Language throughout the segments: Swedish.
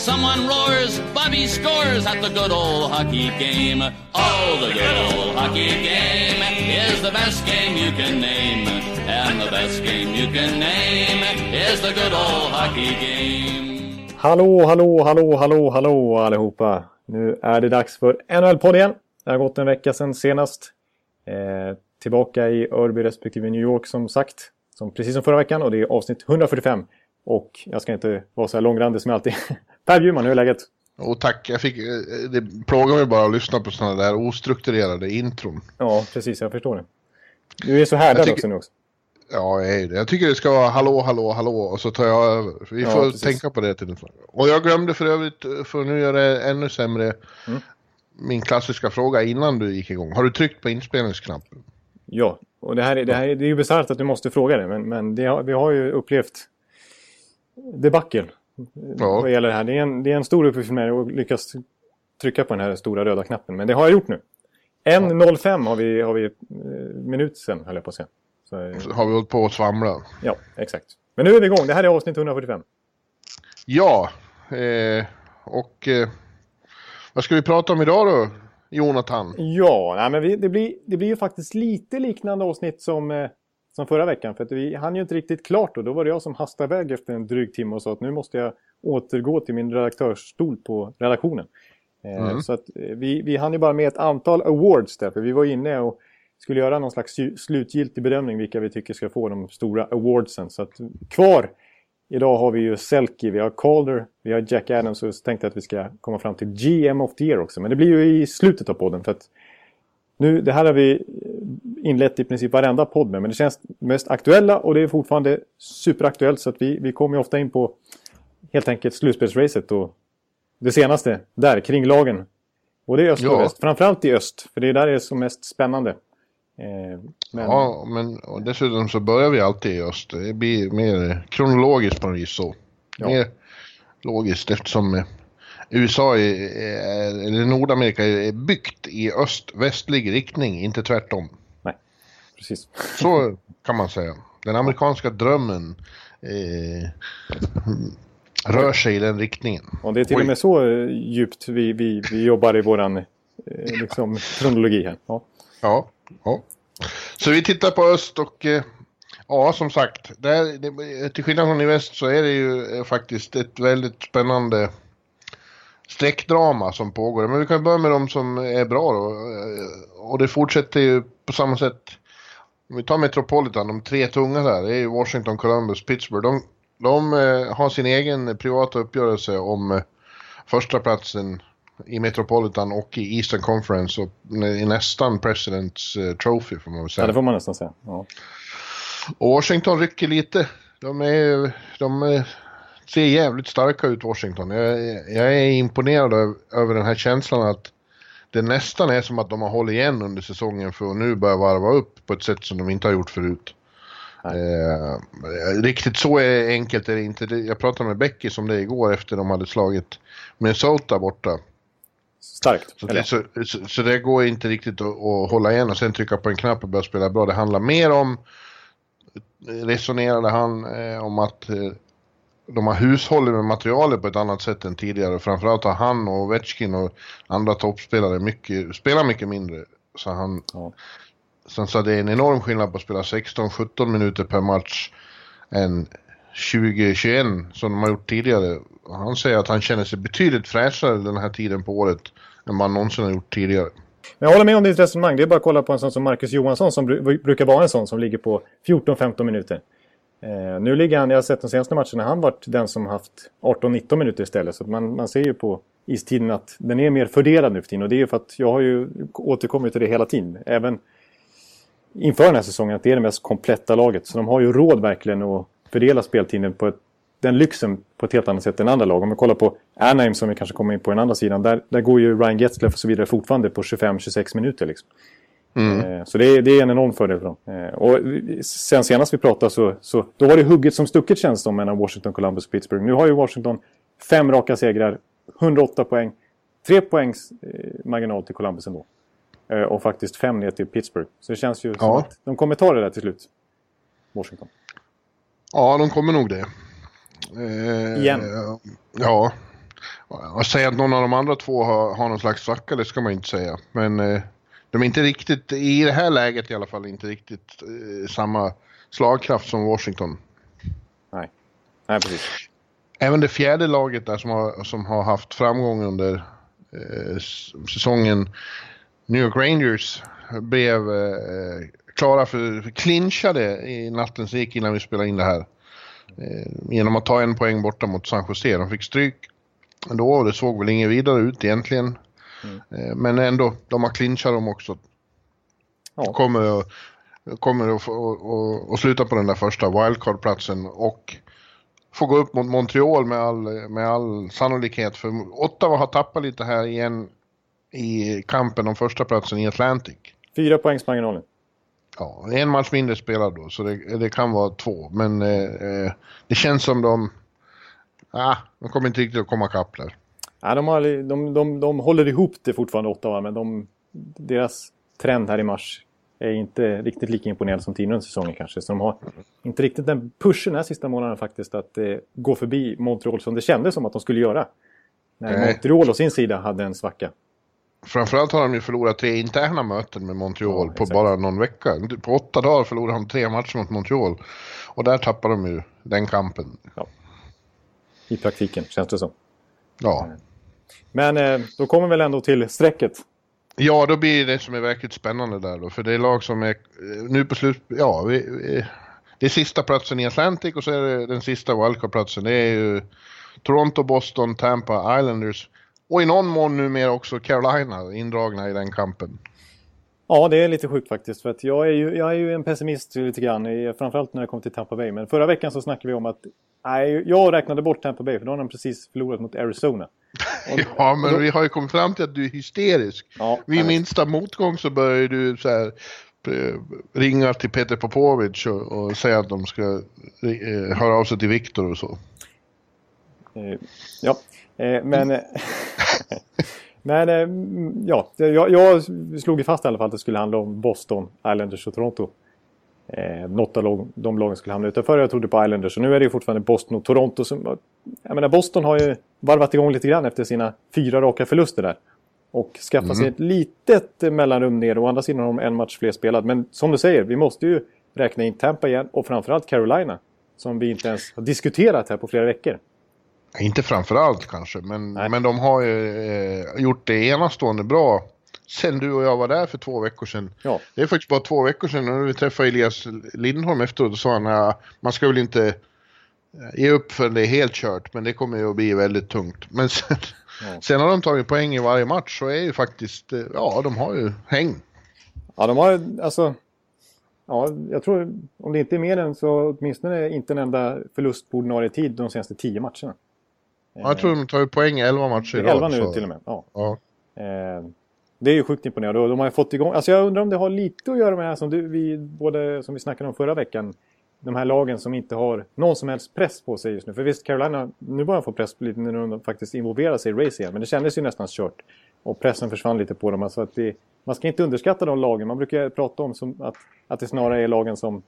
Someone roars, Bobby scores at the good old hockey game. Oh, the good old hockey game is the best game you can name. And the best game you can name is the good old hockey game. Hallå, hallå, hallå, hallå, hallå allihopa. Nu är det dags för NHL-podd igen. Det har gått en vecka sedan senast. Eh, tillbaka i Örby respektive New York som sagt. Som, precis som förra veckan och det är avsnitt 145. Och jag ska inte vara så här långrandig som jag alltid. per Bjurman, hur är läget? Och tack, jag fick, eh, det plågar mig bara att lyssna på sådana där ostrukturerade intron. Ja, precis, jag förstår det. Du är så härdad tycker- också nu också. Ja, jag är det. Jag tycker det ska vara hallå, hallå, hallå och så tar jag över. Vi Ja, får precis. tänka på det till nästa. Och jag glömde för övrigt, för nu gör det ännu sämre, Mm. min klassiska fråga innan du gick igång. Har du tryckt på inspelningsknappen? Ja, och det här, är- det här är, det är ju bisarrt att du måste fråga det. Men, men det vi har ju upplevt debacle Ja. vad gäller det här. Det är en, det är en stor uppgift för mig att lyckas trycka på den här stora röda knappen. Men det har jag gjort nu. 1.05 har vi, har vi eh, minut sen, höll jag på att säga. Så, eh, Så har vi hållit på att svamla? ja, exakt. Men nu är vi igång. Det här är avsnitt 145. Ja, eh, och eh, vad ska vi prata om idag då, Jonathan? Ja, nej, men vi, det, blir, det blir ju faktiskt lite liknande avsnitt som, eh, som förra veckan. För att vi hann ju inte riktigt klart då. Då var det jag som hastade iväg efter en dryg timme och sa att nu måste jag återgå till min redaktörsstol på redaktionen. Eh, Mm. Så att eh, vi, vi hann ju bara med ett antal awards där. För vi var inne och skulle göra någon slags slutgiltig bedömning vilka vi tycker ska få de stora awardsen. Så att kvar idag har vi ju Selke, vi har Calder, vi har Jack Adams och så tänkte jag att vi ska komma fram till GM of the Year också. Men det blir ju i slutet av podden för att nu, det här har vi inlett i princip varenda podd med, men det känns mest aktuella och det är fortfarande superaktuellt så att vi, vi kommer ju ofta in på helt enkelt slutspelsracet och det senaste där kring lagen. Både i öst och Ja. väst, framförallt i öst, för det är där det är som mest spännande. Eh, men, Ja, men och dessutom så börjar vi alltid i öst. Det blir mer kronologiskt på något vis så. Ja. Mer logiskt eftersom eh, USA, är, eller Nordamerika är byggt i öst-västlig riktning, inte tvärtom. precis. Så kan man säga. Den amerikanska drömmen eh, rör sig i den riktningen. Och det är till Oj. och med så eh, djupt vi, vi, vi jobbar i våran eh, liksom, kronologi här. Ja. Ja, ja. Så vi tittar på öst och eh, ja, som sagt, där, det, till skillnad från i väst så är det ju eh, faktiskt ett väldigt spännande streckdrama som pågår. Men vi kan börja med de som är bra då. Och det fortsätter ju på samma sätt. Om vi tar Metropolitan, de tre tunga där, det är ju Washington, Columbus, Pittsburgh. De, de eh, har sin egen privata uppgörelse om eh, första platsen i Metropolitan och i Eastern Conference och i nästan Presidents eh, Trophy får man väl ja, säga. det får man nästan säga. Ja. Och Washington rycker lite. De, är, de ser jävligt starka ut Washington. Jag, jag är imponerad över, över den här känslan att det nästan är som att de har hållit igen under säsongen för att nu börja varva upp på ett sätt som de inte har gjort förut. Eh, riktigt så är enkelt är det inte. Jag pratade med Becky som det igår efter de hade slagit Minnesota borta. Starkt. Så det, så, så, så det går inte riktigt att, att hålla igen och sen trycka på en knapp och börja spela bra. Det handlar mer om, resonerade han eh, om att eh, de har hushållit med materialet på ett annat sätt än tidigare. Framförallt har han och Ovechkin och andra toppspelare mycket, spelar mycket mindre. Så han, Ja. sen så det är en enorm skillnad på att spela 16-17 minuter per match än 20-21 som de har gjort tidigare. Han säger att han känner sig betydligt fräschare den här tiden på året än vad han någonsin har gjort tidigare. Men jag håller med om ditt resonemang. Det är bara att kolla på en sån som Marcus Johansson som bru- brukar vara en sån som ligger på 14-15 minuter. Eh, nu ligger han, jag har sett de senaste matcherna, han varit den som haft 18-19 minuter istället. Så man, man ser ju på istiden att den är mer fördelad nu för tiden. Och det är ju för att jag har ju återkommit till det hela tiden. Även inför den här säsongen att det är det mest kompletta laget. Så de har ju råd verkligen att fördela speltiden på ett, den lyxen på ett helt annat sätt än andra lag. Om vi kollar på Anaheim som vi kanske kommer in på den andra sidan. Där, där går ju Ryan Getzlef och så vidare fortfarande på 25-26 minuter. Liksom. Mm. Så det är, det är en enorm fördel för dem. Och sen senast vi pratade så, så då var det hugget som stucket känns det mellan Washington, Columbus och Pittsburgh. Nu har ju Washington fem raka segrar, 108 poäng, tre poängs marginal till Columbus ändå. Och faktiskt fem ner till Pittsburgh. Så det känns ju ja. som att de kommer ta det där till slut. Washington. Ja, de kommer nog det. Eh, Igen? Ja. Att säga att någon av de andra två har, har någon slags svacka, det ska man inte säga. Men eh, de är inte riktigt, i det här läget i alla fall, inte riktigt eh, samma slagkraft som Washington. Nej, Nej precis. Även det fjärde laget där som har, som har haft framgång under eh, säsongen, New York Rangers, blev eh, klara för, för clinchade i natten som gick innan vi spelade in det här. Eh, genom att ta en poäng borta mot San Jose. De fick stryk ändå och det såg väl inget vidare ut egentligen. Mm. Eh, men ändå, de har clinchat dem också. Ja. Kommer, kommer att, att sluta på den där första wildcard-platsen och få gå upp mot Montreal med all, med all sannolikhet. För Ottawa har tappat lite här igen i kampen om första platsen i Atlantic. Fyra poängs marginalen. Ja, en match mindre spelad då, så det, det kan vara två. Men eh, eh det känns som de... Ah, de kommer inte riktigt att komma kapp där. Ja, de, har, de, de, de håller ihop det fortfarande, Ottawa, men de, deras trend här i mars är inte riktigt lika imponerande som tidigare säsongen kanske. Så de har inte riktigt den pushen den här sista månaden faktiskt att eh, gå förbi Montreal som det kändes som att de skulle göra. När Nej. Montreal å sin sida hade en svacka. Framförallt har de ju förlorat tre interna möten med Montreal ja, på bara någon vecka. På åtta dagar förlorade de tre matcher mot Montreal. Och där tappar de ju den kampen. Ja. I praktiken, känns det som. Ja. Men eh, då kommer vi väl ändå till strecket. Ja, då blir det som är verkligt spännande där då. För det är lag som är eh, nu på slut... Ja, vi, vi, det är sista platsen i Atlantic och så är det den sista wildcard-platsen. Det är ju Toronto, Boston, Tampa, Islanders. Och i någon mån numera också Carolina indragna i den kampen. Ja, det är lite sjukt faktiskt. För att jag, är ju, jag är ju en pessimist lite grann, framförallt när det kommer till Tampa Bay. Men förra veckan så snackade vi om att nej, jag räknade bort Tampa Bay för då har de precis förlorat mot Arizona. Och, ja, men då... vi har ju kommit fram till att du är hysterisk. Ja, Vid minsta motgång så börjar du så här eh, ringa till Peter Popovic och, och säga att de ska eh, höra av sig till Viktor och så. Eh, ja, Eh, men... Men eh, ja, jag, jag slog ju fast i alla fall att det skulle handla om Boston, Islanders och Toronto. Eh, något av de lagen skulle hamna utanför. Jag trodde på Islanders. Och nu är det ju fortfarande Boston och Toronto som... Jag menar, Boston har ju varvat igång lite grann efter sina fyra raka förluster där. Och skaffat mm. sig ett litet mellanrum ner. Å andra sidan har de en match fler spelad. Men som du säger, vi måste ju räkna in Tampa igen. Och framförallt Carolina. Som vi inte ens har diskuterat här på flera veckor. Inte framförallt kanske, men, men de har ju eh, gjort det enastående bra sen du och jag var där för två veckor sedan. Ja. Det är faktiskt bara två veckor sedan när vi träffade Elias Lindholm efteråt och sa han att man ska väl inte eh, ge upp för det är helt kört, men det kommer ju att bli väldigt tungt. Men sen, ja. sen har de tagit poäng i varje match så är ju faktiskt, eh, ja de har ju häng. Ja, de har alltså, ja, jag tror om det inte är mer än så åtminstone inte en enda förlust på ordinarie tid de senaste tio matcherna. Jag tror de tar poäng i 11 matcher i 11 nu så. till och med. Ja. ja. Eh, det är ju sjukt imponerande. De har fått igång... Alltså jag undrar om det har lite att göra med det här som, du, vi, både, som vi snackade om förra veckan. De här lagen som inte har någon som helst press på sig just nu. För visst, Carolina, nu börjar de få press lite när de faktiskt involverar sig i race igen. Men det kändes ju nästan kört. Och pressen försvann lite på dem. Alltså att det, man ska inte underskatta de lagen. Man brukar prata om som att, att det snarare är lagen som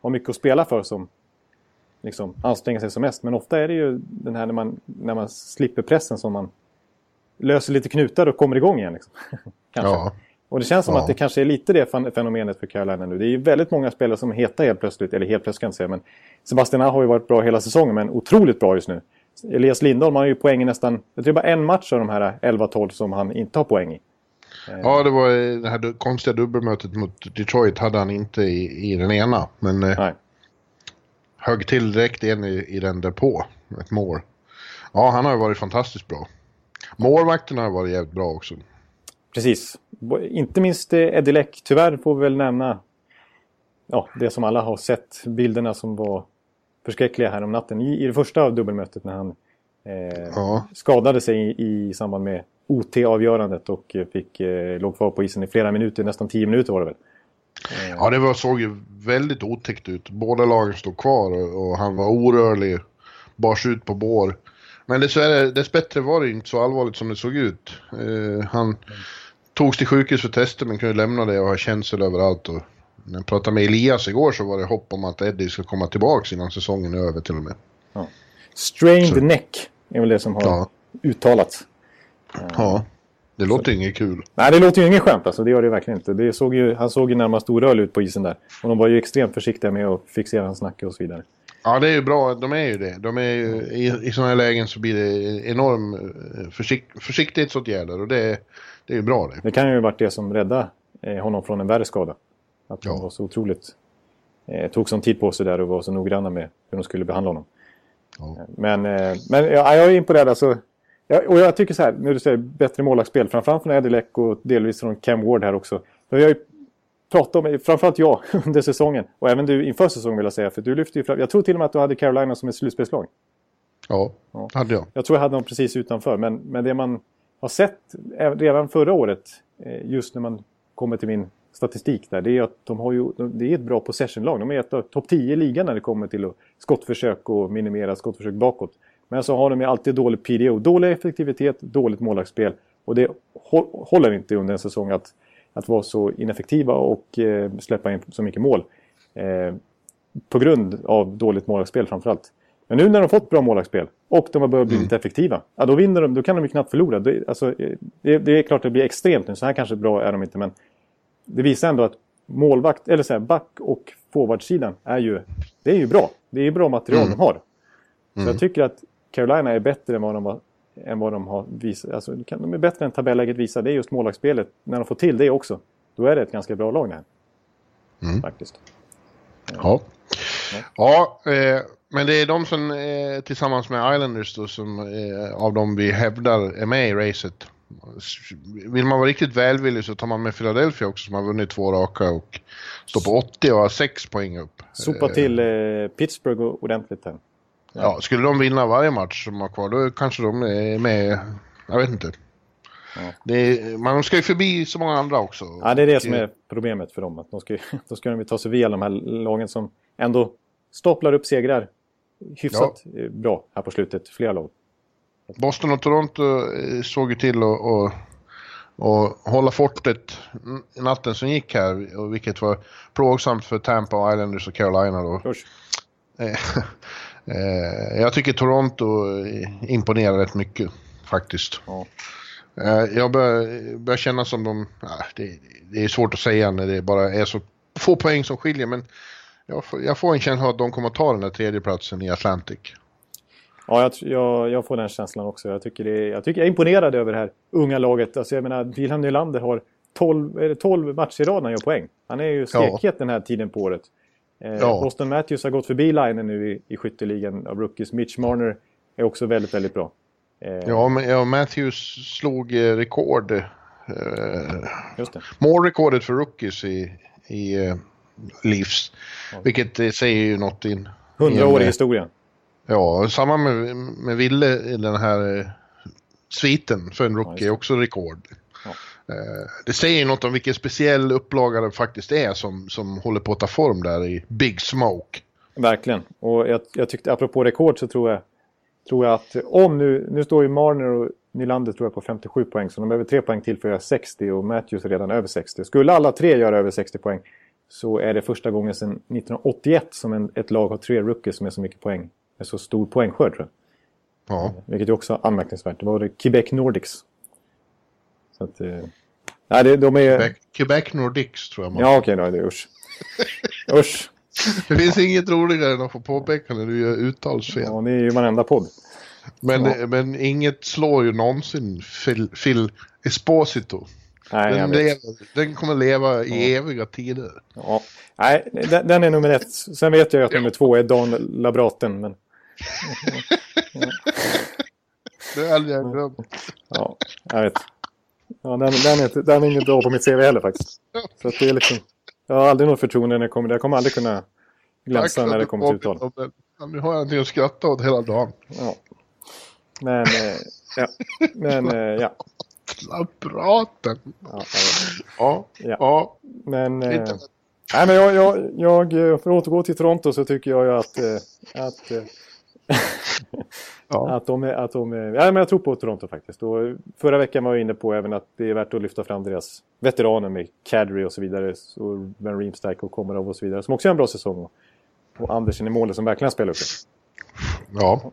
har mycket att spela för som liksom, anstränga sig som mest. Men ofta är det ju den här när man, när man slipper pressen som man löser lite knutar och kommer igång igen. Liksom. kanske. Ja. Och det känns som ja. att det kanske är lite det fenomenet för Carolina nu. Det är ju väldigt många spelare som är heta helt plötsligt. Eller helt plötsligt kan jag inte säga. Men Sebastian har ju varit bra hela säsongen. Men otroligt bra just nu. Elias Lindholm har ju poäng i nästan... Jag tror bara en match av de här 11-12 som han inte har poäng i. Ja, det var det här konstiga dubbelmötet mot Detroit hade han inte i, i den ena. Men eh, Nej högg till direkt in i, i den därpå. Ett mål. Ja, han har ju varit fantastiskt bra. Målvakterna har varit jävligt bra också. Precis. Inte minst eh, Eddie Leck. Tyvärr får vi väl nämna ja, det som alla har sett. Bilderna som var förskräckliga här om natten. I, i det första dubbelmötet när han Eh, Ja. Skadade sig i, i samband med OT-avgörandet och eh, fick, eh, låg kvar på isen i flera minuter, nästan 10 minuter var det väl. Ja, det var, såg ju väldigt otäckt ut. Båda lagen stod kvar och, och han var orörlig. Bars ut på bår. Men dessvärre, dessbättre var det inte så allvarligt som det såg ut. Eh, han togs till sjukhus för tester men kunde lämna det och ha känsel överallt. Och när jag pratade med Elias igår så var det hopp om att Eddie ska komma tillbaka innan säsongen är över till och med. Strained Så- neck är väl det som har Ja. uttalats. Ja, det låter ju inget kul. Nej, det låter ju inget skämt alltså. Det gör det verkligen inte. Det såg ju, han såg ju närmast orörlig ut på isen där. Och de var ju extremt försiktiga med att fixera hans nacke och så vidare. Ja, det är ju bra. De är ju det. De är ju, i, I sådana här lägen så blir det enorm eh, försikt, försiktighetsåtgärder och det, det är ju bra det. Det kan ju ha varit det som räddade eh, honom från en värre skada. Att de Ja. var så otroligt... Eh, tog sån tid på sig där och var så noggranna med hur de skulle behandla honom. Ja. Men, eh, men ja, jag är imponerad. Alltså, jag, och jag tycker så här, när du säger bättre målvaktsspel, framförallt från Eddie Leck och delvis från Cam Ward här också. Då har ju pratat om, framförallt jag, under säsongen. Och även du inför säsongen vill jag säga. För du lyfter ju fram, jag tror till och med att du hade Carolina som ett slutspelslag. Ja, Ja. hade jag. Jag tror jag hade dem precis utanför. Men, men det man har sett redan förra året, eh, just när man kommer till min statistik där, det är att de har ju, de- det är ett bra possession-lag. De är ett av topp 10 i ligan när det kommer till skottförsök och minimera skottförsök bakåt. Men så har de ju alltid dålig PDO, dålig effektivitet, dåligt målvaktsspel. Och det hå- håller inte under en säsong att, att vara så ineffektiva och eh, släppa in så mycket mål. Eh, på grund av dåligt målvaktsspel framförallt. Men nu när de fått bra målvaktsspel och de har börjat bli lite effektiva. Ja, då vinner de. Då kan de ju knappt förlora. Det, alltså, eh, det, det är klart att det blir extremt nu. Så här kanske bra är de inte. Men det visar ändå att målvakt, eller så här, back och forwardsidan är ju, det är ju bra. Det är ju bra material Mm. de har. Så jag tycker att Carolina är bättre än vad de har, än vad de har visat. Alltså, de är bättre än tabelläget visar. Det är just målvaktsspelet. När de får till det också. Då är det ett ganska bra lag det här. Mm. Faktiskt. Ja. Ja, eh, men det är de som eh, tillsammans med Islanders då, som eh, av dem vi hävdar är med i racet. Vill man vara riktigt välvillig så tar man med Philadelphia också som har vunnit två raka och står på 80 och har 6 poäng upp. Sopa till Pittsburgh ordentligt här. Ja, skulle de vinna varje match som har kvar då kanske de är med. Jag vet inte. Ja. Är, man ska ju förbi så många andra också. Ja, det är det som är problemet för dem. Att de ska, då ska de ta sig via de här lagen som ändå staplar upp segrar hyfsat eh, bra här på slutet. Flera lag. Boston och Toronto eh, såg ju till att och, och hålla fortet natten som gick här, vilket var plågsamt för Tampa, Islanders och Carolina då. Eh, jag tycker Toronto imponerar rätt mycket faktiskt. Ja. Eh, jag börjar, börjar känna som de, ah, det, det är svårt att säga när det bara är så få poäng som skiljer men jag får, jag får en känsla att de kommer att ta den där tredje platsen i Atlantic. Ja, jag, jag, jag får den känslan också. Jag tycker, det jag tycker jag är imponerad över det här unga laget. Alltså, jag menar, Wilhelm Nylander har 12, är det 12 matcher i rad när han gör poäng. Han är ju stekhet den här tiden på året. Eh, Ja. Boston Matthews har gått förbi linen nu i, i skytteligan av rookies. Mitch Marner är också väldigt, väldigt bra. Eh, Ja, men ja, Matthews slog eh, rekord. Eh, Just det. målrekordet för rookies i, i eh, Leafs. Vilket eh, säger ju något in. 100 i en, år i eh, historien. Ja, samma med, med Ville i den här eh, sviten för en Ja, rookie det. också rekord. Ja. Eh, det säger något om vilken speciell upplaga det faktiskt är som, som håller på att ta form där i Big Smoke. Verkligen. Och jag, jag tyckte, apropå rekord så tror jag, tror jag att om nu, nu står ju Marner och Nylander tror jag på 57 poäng. Så de behöver tre poäng till för att göra 60 och Matthews är redan över 60. Skulle alla tre göra över 60 poäng så är det första gången sedan 1981 som en, ett lag har tre rookies som är så mycket poäng. Med så stor poängskörd tror jag. Ja. Vilket är också anmärkningsvärt. Det var det Quebec Nordics. Så att... Eh, nej, det, de är... Quebec, Quebec Nordics tror jag man. Ja, okej då. Det är usch. Usch. Det finns inget roligare än att få påpeka när du gör uttalsfel. Ja, det är ju varenda podd. Men, Ja. men inget slår ju någonsin Phil, Phil Esposito. Nej, Den, lever, den kommer leva i eviga tider. Ja. Nej, den, den är nummer ett. Sen vet jag ju att nummer två är Dan Labraten. Men Det hade jag glömt. ja, jag vet. Ja, den, den, är, inte- den är inget bra på mitt CV heller faktiskt. Så att det är liksom, jag har aldrig något förtroende när det kommer. Jag kommer aldrig kunna glänsa när det kommer till uttal. Nu har jag någonting att skratta åt hela dagen. Ja. Men, eh, ja. Men, eh, ja. Labraten. Ja, Ja, Ja. ja. Men, eh, nej, men jag, jag, jag, eh, för att återgå till Toronto så tycker jag ju att, eh, att, eh, Ja. att de att de ja, men jag tror på Toronto faktiskt. Och förra veckan var jag inne på även att det är värt att lyfta fram deras veteraner med Kadri och så vidare. Och Van Riemsdyk och Komarov och så vidare. Som också har en bra säsong. Och, Andersen i målet som verkligen spelar upp det. Ja.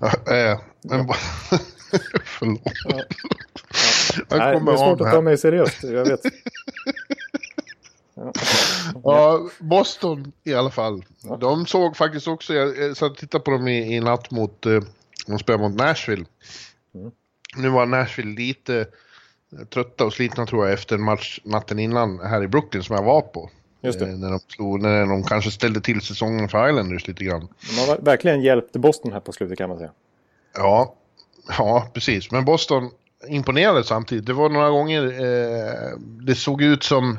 Eh, men, förlåt. Jag Nej, det är svårt att ta mig seriöst. Jag vet. Ja, Boston i alla fall. De såg faktiskt också, jag satt och tittade på dem i, i natt mot, eh, de spelade mot Nashville. Mm. Nu var Nashville lite eh, trötta och slitna tror jag efter en match natten innan här i Brooklyn som jag var på. Just det. Eh, när, de slog, när de kanske ställde till säsongen för Islanders lite grann. De har verkligen hjälpt Boston här på slutet kan man säga. Ja, ja precis. Men Boston imponerade samtidigt. Det var några gånger eh, det såg ut som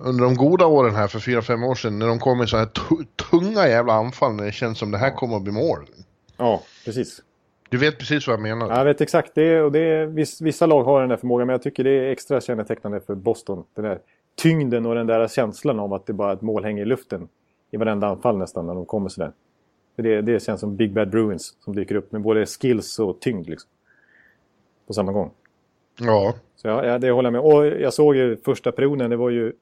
under de goda åren här för fyra fem år sedan när de kom med så här tu- tunga jävla anfall när det känns som det här kommer att bli mål. Ja, precis. Du vet precis vad jag menar. Ja, Jag vet exakt. Det och det vissa lag har den där förmågan, men jag tycker det är extra kännetecknande för Boston. Den där tyngden och den där känslan av att det bara är ett mål hänger i luften i varenda anfall nästan när de kommer sådär. För det, det känns som Big Bad Bruins som dyker upp med både skills och tyngd liksom. På samma gång. Ja, Så ja, det håller jag med. Och jag såg ju första perioden, det var ju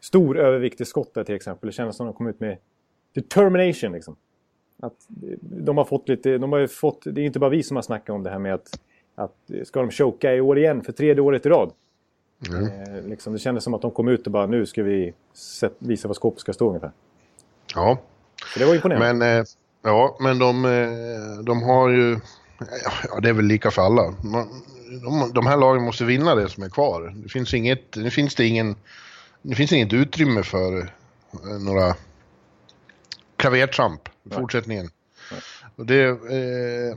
stor övervikt i skott där till exempel. Det kändes som de kom ut med determination liksom. Att de har fått lite, de har ju fått, det är inte bara vi som har snackat om det här med att, att ska de choka i år igen för tredje året i rad? Mm. Eh, liksom, det kändes som att de kom ut och bara nu ska vi set, visa vad skåpet ska stå ungefär. ja. Så det var imponerande. Men, eh, ja, men de, eh, de har ju... Ja, det är väl lika för alla. Man, de, de här lagen måste vinna det som är kvar. Det finns inget, nu finns det ingen... Det finns inget utrymme för eh, några klavertramp i fortsättningen. Och det... Eh,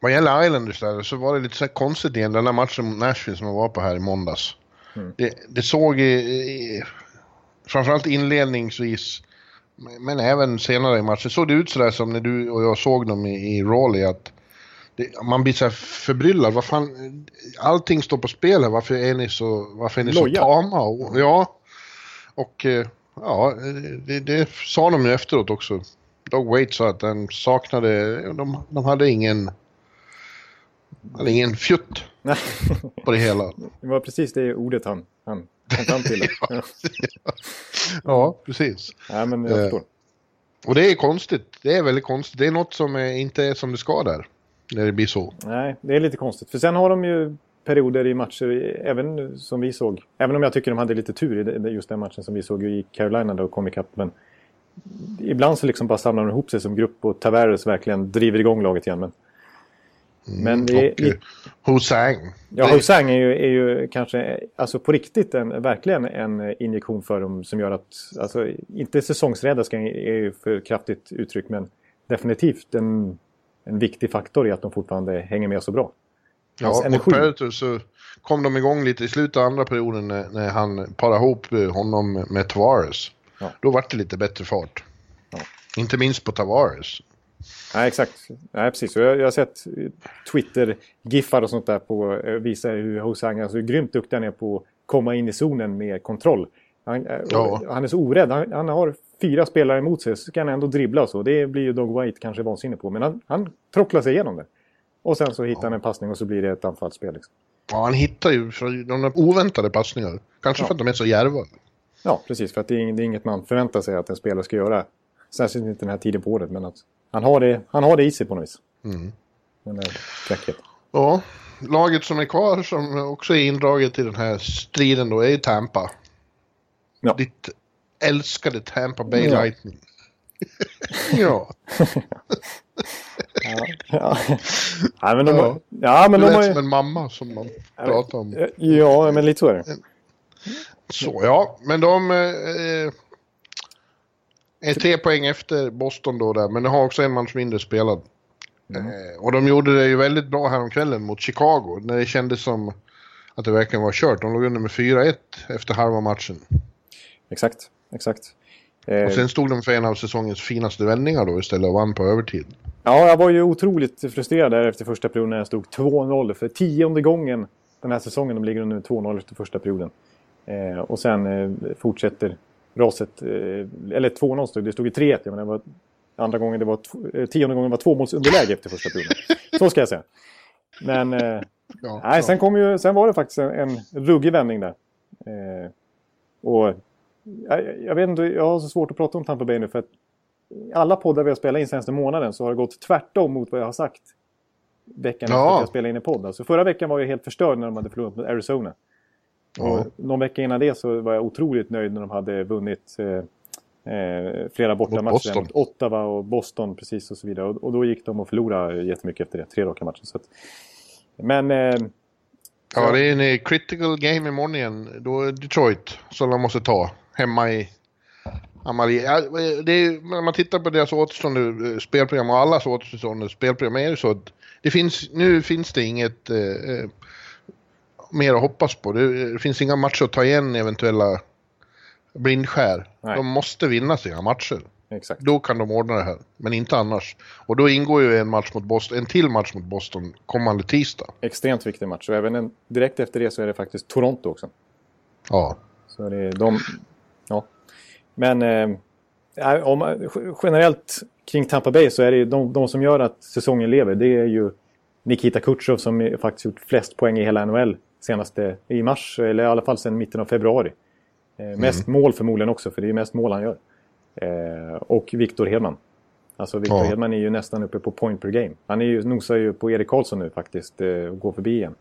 vad gäller Islanders där så var det lite så konstigt igen, den där matchen mot Nashville som jag var på här i måndags. Det, det såg i, i, framförallt inledningsvis men även senare i matchen såg det ut sådär som när du och jag såg dem i, i Raleigh att det, man blir så här förbryllad. Vad fan, allting står på spel här. Varför är ni så, varför är ni så tama? Och, ja, och eh, ja, det, det sa de ju efteråt också. Doug Waite sa att de saknade, de, de hade ingen, hade ingen fjutt på det hela. det var precis det ordet han, han kom fram till. ja. Ja, precis. ja, men jag Eh, förstår. Och det är konstigt. Det är väldigt konstigt. Det är något som är, inte är som det ska där. När det blir så. Nej, det är lite konstigt. För sen har de ju perioder i matcher, även som vi såg. Även om jag tycker de hade lite tur i just den matchen som vi såg i Carolina då och kom ikapp. Men ibland så liksom bara samlar de ihop sig som grupp och Tavares verkligen driver igång laget igen. Men, men det är, eh, Hosang. ja, Hosang är ju, är ju kanske alltså på riktigt en, verkligen en injektion för dem som gör att, alltså inte säsongsräddare är ju för kraftigt uttryck men definitivt en, en viktig faktor i att de fortfarande hänger med så bra. Hans Ja, energi. Predators så kom de igång lite i slutet av andra perioden när, när han parade ihop eh, honom med Tavares. Ja. Då var det lite bättre fart. Ja. Inte minst på Tavares. Nej, exakt. Nej, precis. Jag, jag har sett Twitter-giffar och sånt där på eh, visar hur Hosang alltså, hur grymt duktig han är på att komma in i zonen med kontroll. Han, eh, Ja. han är så orädd. Han, han har fyra spelare emot sig så kan han ändå dribbla så. Det blir ju Doug White kanske vansinnig på. Men han, han trocklar sig igenom det. Och sen så hittar han en passning och så blir det ett anfallsspel. Liksom. Ja, han hittar ju de där oväntade passningar. Kanske Ja. för att de är så djärva. Ja, precis. För att det är, det är inget man förväntar sig att en spelare ska göra. Särskilt inte den här tiden på året. Men att han har det, han har det i sig på något vis. Mm. Den där fräckheten. Ja, laget som är kvar som också är indraget i den här striden då är ju Tampa. Ja. Ditt älskade Tampa Bay Ja. Lightning. ja, Ja, ja. ja men de, Ja. ja, men det de lät som en mamma som man pratar om. Ja, men lite så är det. Så ja, men de eh, är tre poäng efter Boston då där, men de har också en match mindre spelad. Mm. Eh, och de gjorde det ju väldigt bra häromkvällen mot Chicago, när det kändes som att det verkligen var kört. De låg under med 4-1 efter halva matchen. Exakt, exakt. Eh, Och sen stod de för en av säsongens finaste vändningar då istället och vann på övertid. Ja, jag var ju otroligt frustrerad där efter första perioden när jag stod 2-0. För tionde gången den här säsongen de ligger under 2-0 efter första perioden. Eh, och sen eh, fortsätter raset. Eh, eller 2-0 stod det. stod i 3-1. Men det var andra gången det var... Eh, tionde gången var tvåmålsunderläge efter första perioden. Så ska jag säga. Men... Eh, ja, nej, sen, kom ju, sen var det faktiskt en, en ruggig vändning där. Eh, och jag, jag, vet inte, jag har så svårt att prata om Tampa Bay nu för att alla poddar vi har spelat in senaste månaden så har det gått tvärtom mot vad jag har sagt veckan ja. efter att jag spelade in en podd. Alltså förra veckan var jag helt förstörd när de hade förlorat mot Arizona. Ja. Och någon vecka innan det så var jag otroligt nöjd när de hade vunnit eh, eh, flera bortamatcher mot Ottawa och Boston precis och så vidare. Och, och, då gick de och förlorade jättemycket efter det, tre raka matcher. Så att, men... Eh, ja, det är en eh, critical game imorgon igen. Då är Detroit som de måste ta hemma i Amalie. Det är, när man tittar på deras återstående eh, spelprogram och allas återstående spelprogram är det så att det finns, nu finns det inget eh, eh mer att hoppas på. Det, det, finns inga matcher att ta igen eventuella blindskär. Nej. De måste vinna sina matcher. Exakt. Då kan de ordna det här, men inte annars. Och då ingår ju en, match mot Boston, en till match mot Boston kommande tisdag. Extremt viktig match. Och även en, direkt efter det så är det faktiskt Toronto också. Ja. Så det är de... Men eh, om, generellt kring Tampa Bay så är det de, de som gör att säsongen lever. Det är ju Nikita Kutjov som faktiskt gjort flest poäng i hela NHL senaste i mars, eller i alla fall sedan mitten av februari. Eh, mm. Mest mål förmodligen också, för det är mest mål han gör. Eh, och Viktor Hedman. Alltså Viktor ja. Hedman är ju nästan uppe på point per game. Han är ju, nosar ju på Erik Karlsson nu faktiskt eh, och går förbi igen.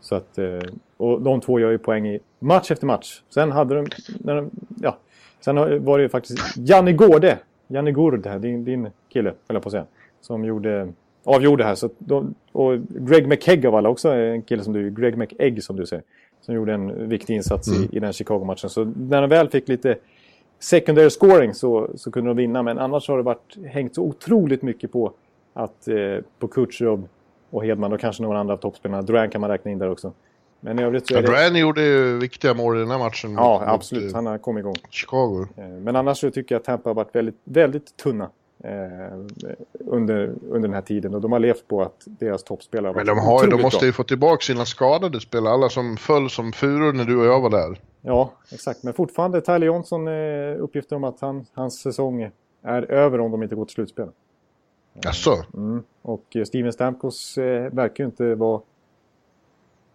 Så att, eh, och de två gör ju poäng i match efter match. Sen hade de, när de ja, sen var det ju faktiskt Janne Gårde, Janne Gård, din, din kille, höll jag på att säga, som gjorde avgjorde här. Så de, och Greg McKegg av alla också, en kille som du, Greg McEgg som du säger. Som gjorde en viktig insats mm. i, i den Chicago-matchen. Så när de väl fick lite secondary scoring så, så kunde de vinna. Men annars har det varit, hängt så otroligt mycket på att eh, på Kutjerov och Hedman och kanske några andra av toppspelarna. Duran kan man räkna in där också. Men i övrigt så är ja, det... Duran gjorde ju viktiga mål i den här matchen. Ja, mot, absolut. Mot, Han har kommit igång. Chicago. Eh, men annars så tycker jag att Tampa har varit väldigt, väldigt tunna Eh, under, under den här tiden. Och de har levt på att deras toppspelare Men de, har, de måste bra. ju få tillbaka sina skadade spelare. Alla som föll som furor när du och jag var där. Ja, exakt. Men fortfarande Tyler Johnson eh, uppgifter om att han, hans säsong är över om de inte går till slutspel. Jaså? Mm. Och Steven Stamkos eh, verkar ju inte vara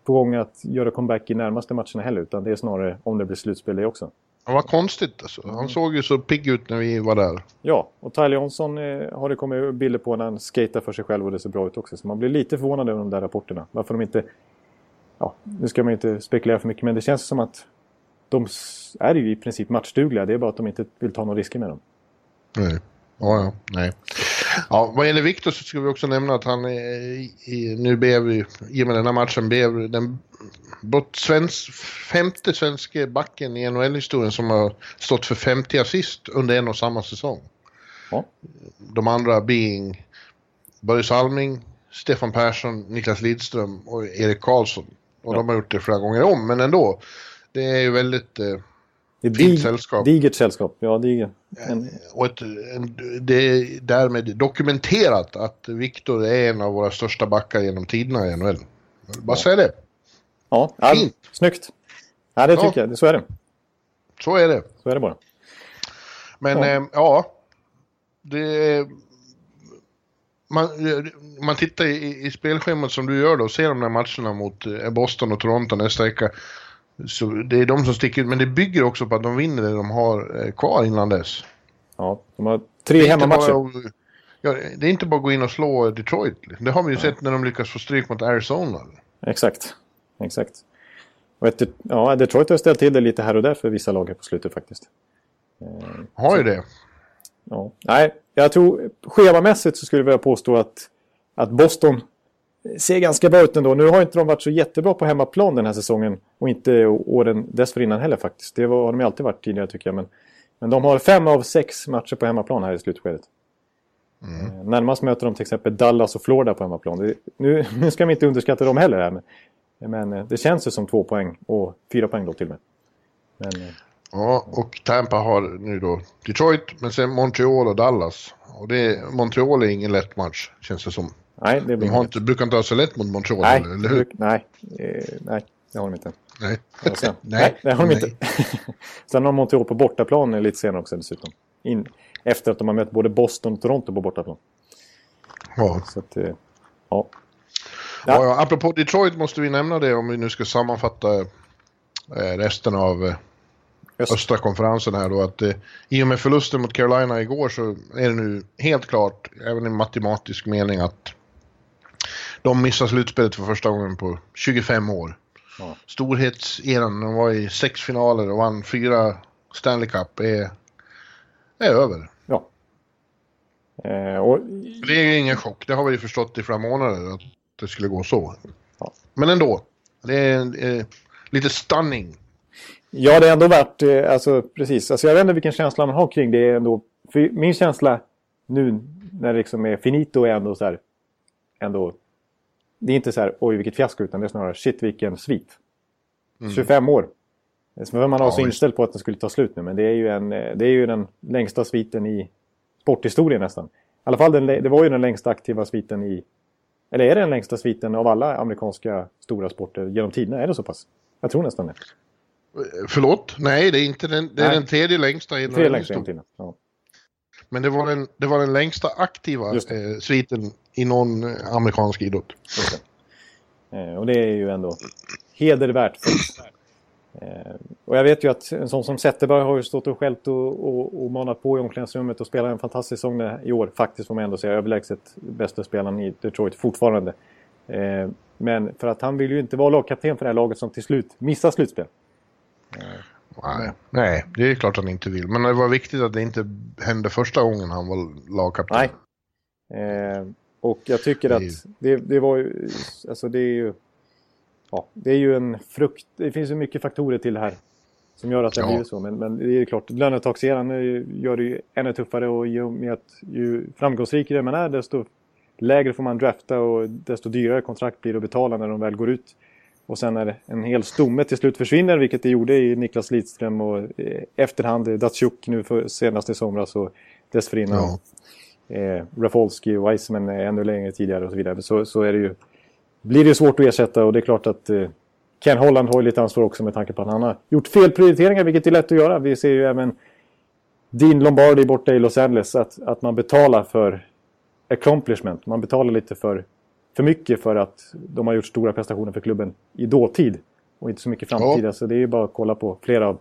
på gång att göra comeback i närmaste matcherna heller. Utan det är snarare om det blir slutspel det också. Han var konstigt alltså. Han mm. såg ju så pigg ut när vi var där. Ja, och Tyler Johnson eh, har det kommit bilder på när han skater för sig själv och det ser bra ut också. Så man blir lite förvånad över de där rapporterna. Varför de inte... Ja, nu ska man inte spekulera för mycket men det känns som att de är ju i princip matchdugliga. Det är bara att de inte vill ta några risker med dem. Nej. Ja, ja, nej. Ja, vad gäller Viktor så ska vi också nämna att han i, nu blev, i och med den här matchen, blev den svensk, femte svenska backen i NHL-historien som har stått för 50 assist under en och samma säsong. Ja. De andra being Börje Salming, Stefan Persson, Niklas Lidström och Erik Karlsson. Och ja. de har gjort det flera gånger om, men ändå. Det är ju väldigt... Eh, det är Fint sällskap. Digert sällskap, ja digert. En... Och ett, en, det är därmed dokumenterat att Viktor är en av våra största backar genom tiderna i NHL. Bara ja. säga det. Ja, Fint. snyggt. Ja, det tycker ja. jag. Så är det. Så är det. Så är det bara. Men ja, eh, ja det... Man, man tittar i, i spelschemat som du gör då och ser de där matcherna mot eh, Boston och Toronto nästa vecka. Så det är de som sticker ut, men det bygger också på att de vinner det de har eh, kvar innan dess. Ja, de har tre hemmamatcher. Ja, det är inte bara att gå in och slå Detroit. Det har vi ju ja. sett när de lyckas få stryk mot Arizona. Exakt, exakt. Ett, ja, Detroit har ställt till det lite här och där för vissa lag här på slutet faktiskt. Eh, har ju det. Ja. Nej, jag tror schemamässigt så skulle jag vilja påstå att, att Boston ser ganska bra ut ändå. Nu har inte de varit så jättebra på hemmaplan den här säsongen. Och inte åren dessförinnan heller faktiskt. Det har de alltid varit tidigare tycker jag. Men, men de har fem av sex matcher på hemmaplan här i slutskedet. Mm. Eh, närmast möter de till exempel Dallas och Florida på hemmaplan. Det, nu, nu ska vi inte underskatta dem heller här. Men, men eh, det känns ju som två poäng. Och fyra poäng då till och med. Men, eh, ja, och Tampa har nu då Detroit, men sen Montreal och Dallas Och det, Montreal är ingen lätt match, känns det som. Nej, det blir De har inte, brukar inte ha så lätt mot Montreal, nej, eller, eller hur? bruk- nej, eh, nej, det har de inte. Nej. Sen, nej, Nej, det har de nej. inte. sen har Montreal på bortaplan lite senare också dessutom. In, efter att de har mött både Boston och Toronto på bortaplan. Ja. Så att, eh, ja. Ja. Ja, apropå Detroit måste vi nämna det om vi nu ska sammanfatta eh, resten av eh, Öst. östra konferensen här då. Att, eh, I och med förlusten mot Carolina igår så är det nu helt klart, även i matematisk mening, att de missar slutspelet för första gången på 25 år. Ja. Storhetseran, de var i sex finaler och vann fyra Stanley Cup, är, är över. ja. Eh, och, Det är ju ingen chock, det har vi ju förstått i flera månader att det skulle gå så. Ja. Men ändå, det är eh, lite stunning. ja, det är ändå värt, eh, alltså precis. Alltså, jag vet inte vilken känsla man har kring det ändå. För min känsla nu när det liksom är finito är ändå så här, ändå, det är inte så här, oj vilket fiasko, utan det är snarare, shit vilken svit. 25 år. Så man har Ja, så inställd på att den skulle ta slut nu. Men det är ju, en, eh, det är ju den längsta sviten i sporthistorien nästan. I alla fall den, det var ju den längsta aktiva sviten i... Eller är det den längsta sviten av alla amerikanska stora sporter genom tiderna? Är det så pass? Jag tror nästan det. Förlåt? Nej, det är inte den, det är Nej. den tredje längsta i Tre någon längsta tiderna. Ja. Men det var den, det var den längsta aktiva eh, sviten i någon amerikansk idrott. Eh, och det är ju ändå hedervärt. Eh, och jag vet ju att en sån som Zetterberg har ju stått och skällt och, och, och manat på i omklädningsrummet och spelar en fantastisk säsong i år. Faktiskt får man ändå säga överlägset bästa spelaren i Detroit fortfarande. Eh, men för att han vill ju inte vara lagkapten för det här laget som till slut missar slutspel. Nej. Nej, det är klart han inte vill. Men det var viktigt att det inte hände första gången han var lagkapten. Nej. Eh, och jag tycker att ju- det, det var ju... Alltså det är ju... Ja, det är ju en frukt. Det finns ju mycket faktorer till det här. Som gör att det Ja. blir så. Men, men det är ju klart, ju- gör det ju ännu tuffare. Och och med att ju framgångsrikare man är, desto lägre får man drafta och desto dyrare kontrakt blir det att betala när de väl går ut. Och sen när en hel stomme till slut försvinner, vilket det gjorde i Niklas Lidström och eh, efterhand Datsjuk nu för senast i somras och dessförinnan Ja. Eh, Rafalski och Weissman ännu längre tidigare och så vidare. Så, så är det ju, blir det svårt att ersätta och det är klart att eh, Ken Holland har ju lite ansvar också med tanke på att han har gjort fel prioriteringar, vilket är lätt att göra. Vi ser ju även Dean Lombardi borta i Los Angeles, att, att man betalar för accomplishment. Man betalar lite för, för mycket för att de har gjort stora prestationer för klubben i dåtid och inte så mycket framtida. Så det är ju bara att kolla på flera av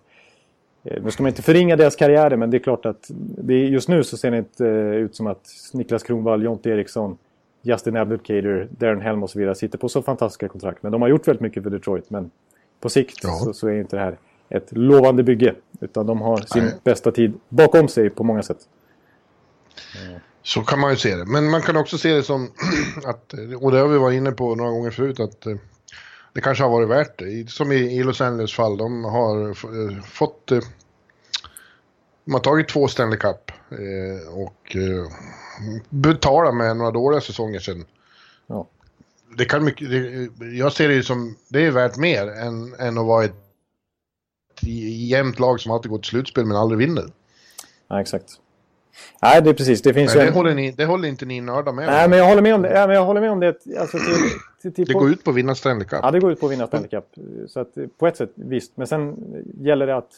Nu ska man inte förringa deras karriärer, men det är klart att det just nu så ser det inte eh, ut som att Niklas Kronwall, Jonte Eriksson, Justin Abdelkader, Darren Helm och så vidare sitter på så fantastiska kontrakt. Men de har gjort väldigt mycket för Detroit, men på sikt Ja. så, så är inte det här ett lovande bygge. Utan de har sin Nej. bästa tid bakom sig på många sätt. Så kan man ju se det. Men man kan också se det som att, och det har vi varit inne på några gånger förut, att eh, det kanske har varit värt det. Som i, Los Angeles fall, de har eh, fått... De har tagit två Stanley Cup eh, och eh, betalat med några dåliga säsonger sedan. Ja. Det kan mycket, det, jag ser det ju som, det är värt mer än, än att vara ett jämnt lag som alltid går till slutspel men aldrig vinner. Ja, exakt. Nej, det är precis. Det finns Nej, det, en... håller ni, det håller inte ni nördar med om. Nej, men jag håller med om det. Ja, men jag håller med om det. Alltså, till, till, till Det går ut på att vinna Stanley Cup. Ja, det går ut på att vinna Stanley Cup. Så att, eh, på ett sätt, visst. Men sen gäller det att...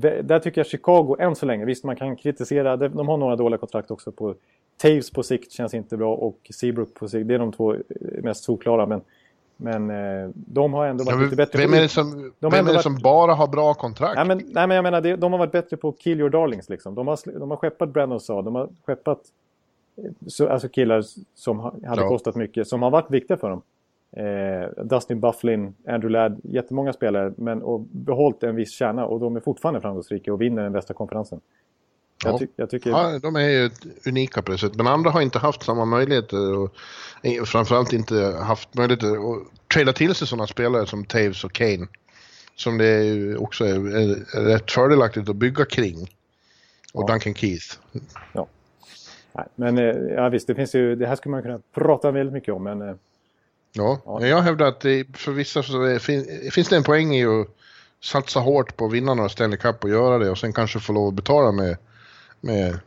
Där tycker jag Chicago, än så länge, visst man kan kritisera, de har några dåliga kontrakt också. på Taves på sikt känns inte bra och Seabrook på sikt, det är de två eh, mest solklara. Men, men eh, de har ändå varit Ja, lite bättre vem är det som, De vem är det varit- som bara har bra kontrakt? Nej men, nej, men jag menar, de har varit bättre på kill your darlings. Liksom. De, har, de har skeppat Brandon Saad, de har skeppat eh, så, alltså killar som ha- hade Ja. kostat mycket, som har varit viktiga för dem. Eh, Dustin Bufflin, Andrew Ladd, jättemånga spelare, men och behållit en viss kärna och de är fortfarande framgångsrika och vinner den bästa konferensen. Jag, Ja. ty, jag tycker... Ja, de är ju unika på det sättet. Men andra har inte haft samma möjligheter och eh, framförallt inte haft möjligheter att trada till sig sådana spelare som Taves och Kane. Som det är också är, är rätt fördelaktigt att bygga kring. Och Ja. Duncan Keith. Nej, men eh, ja, visst, det finns ju... Det här skulle man kunna prata väldigt mycket om, men... Ja, Ja. jag hävdar att det, för vissa så är, fin, finns det en poäng i att satsa hårt på att vinna några Stanley Cup och göra det och sen kanske få lov att betala med, med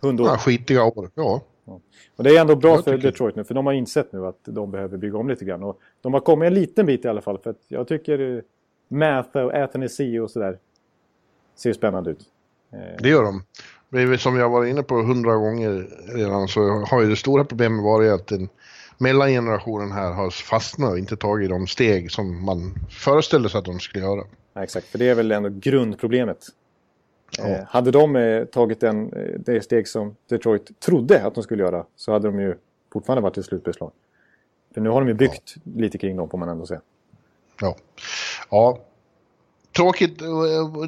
Hundår. Ja, skitiga år, ja. Och det är ändå bra för Detroit nu, för de har insett nu att de behöver bygga om lite grann. Och de har kommit en liten bit i alla fall, för att jag tycker eh, Math och C och sådär ser spännande ut. Eh, Det gör de. Som jag varit inne på hundra gånger redan så har ju det stora problemet varit att den mellangenerationen här har fastnat och inte tagit de steg som man föreställde sig att de skulle göra. Ja, exakt, för det är väl ändå grundproblemet. Ja. Eh, hade de eh, tagit den, eh, det steg som Detroit trodde att de skulle göra så hade de ju fortfarande varit ett slutbeslag. För nu har de ju byggt lite kring dem får man ändå säga. Ja. ja. Tråkigt, eh,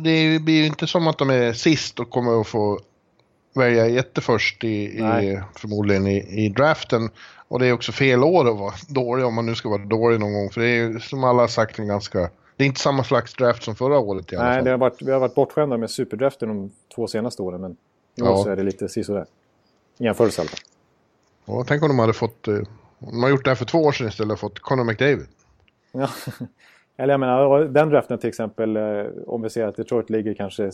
det blir ju inte som att de är sist och kommer att få välja jätteförst i, i, förmodligen i, i draften. Och det är också fel år att vara dålig om man nu ska vara dålig någon gång. För det är ju som alla har sagt en ganska... Det är inte samma slags draft som förra året i alla Nej, fall. har varit, vi har varit bortskämda med superdraften de två senaste åren men nu Ja. så är det lite sisådär. I jämförelse i alla fall. Ja, tänk om de hade fått... eh, Om de har gjort det här för två år sedan istället och fått Conor McDavid. Ja. Eller jag menar, den draften till exempel, eh, om vi ser att Detroit ligger kanske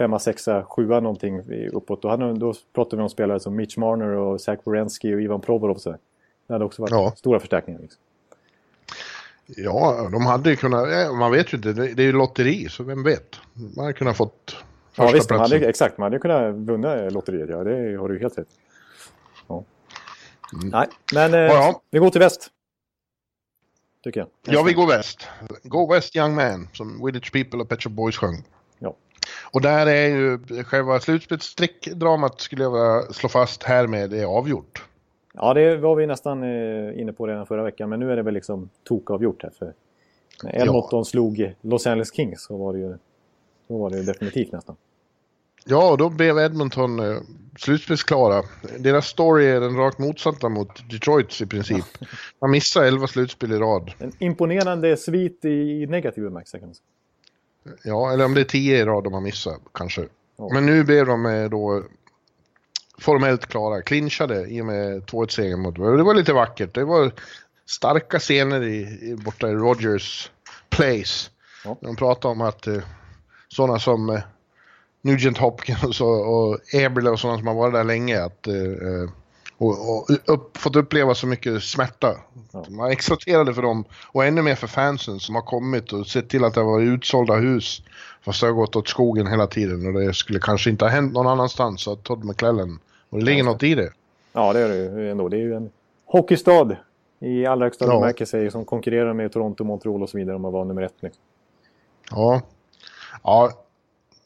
femma, sexa, sjua någonting uppåt. Då, hade, då pratar vi om spelare som Mitch Marner och Zach Werenski och Ivan Provorov. så. Det hade också varit Ja. stora förstärkningar. Liksom. Ja, de hade ju kunnat... Man vet ju inte. Det är ju lotteri, så vem vet? Man hade kunnat fått första Ja, visst, man platsen. hade, exakt. Man hade kunnat vinna lotteriet. Ja, det har du helt rätt ja. Nej, men eh, Mm. Ja. vi går till väst. Tycker jag. Ja, vi går väst. Go West Young Man, som Village People och Pet Shop Boys sjöng. Ja. Och där är ju själva slutspelsstrickdramat skulle jag vilja slå fast härmed är avgjort. Ja, det var vi nästan eh, inne på redan förra veckan. Men nu är det väl liksom tokavgjort här. För när Edmonton slog Los Angeles Kings så var det ju, då var det ju definitivt nästan. Ja, och då blev Edmonton eh, slutspelsklara. Deras story är den rakt motsatta mot Detroits i princip. Man missar 11 slutspel i rad. En imponerande svit i negativ bemärkelse kan man säga. Ja, eller om det är 10 i rad de har missat kanske. Ja. Men nu blev de eh, då formellt klara, clinchade i och med 2-1-segern mot... Det var lite vackert. Det var starka scener i, i, borta i Rogers Place. Ja. De pratade om att eh, sådana som eh, Nugent Hopkins och, och Eberle och sådana som har varit där länge att eh, och, och upp, fått uppleva så mycket smärta. Ja. Var exalterade för dem och ännu mer för fansen som har kommit och sett till att det varit utsålda hus. Fast det har gått åt skogen hela tiden och det skulle kanske inte ha hänt någon annanstans, sa Todd McClellan. Och det ligger något i det. Ja, det är det ju ändå. Det är ju en hockeystad i allra högsta Ja. bemärkelse som konkurrerar med Toronto, Montreal och så vidare om att vara nummer ett. Liksom. Ja, ja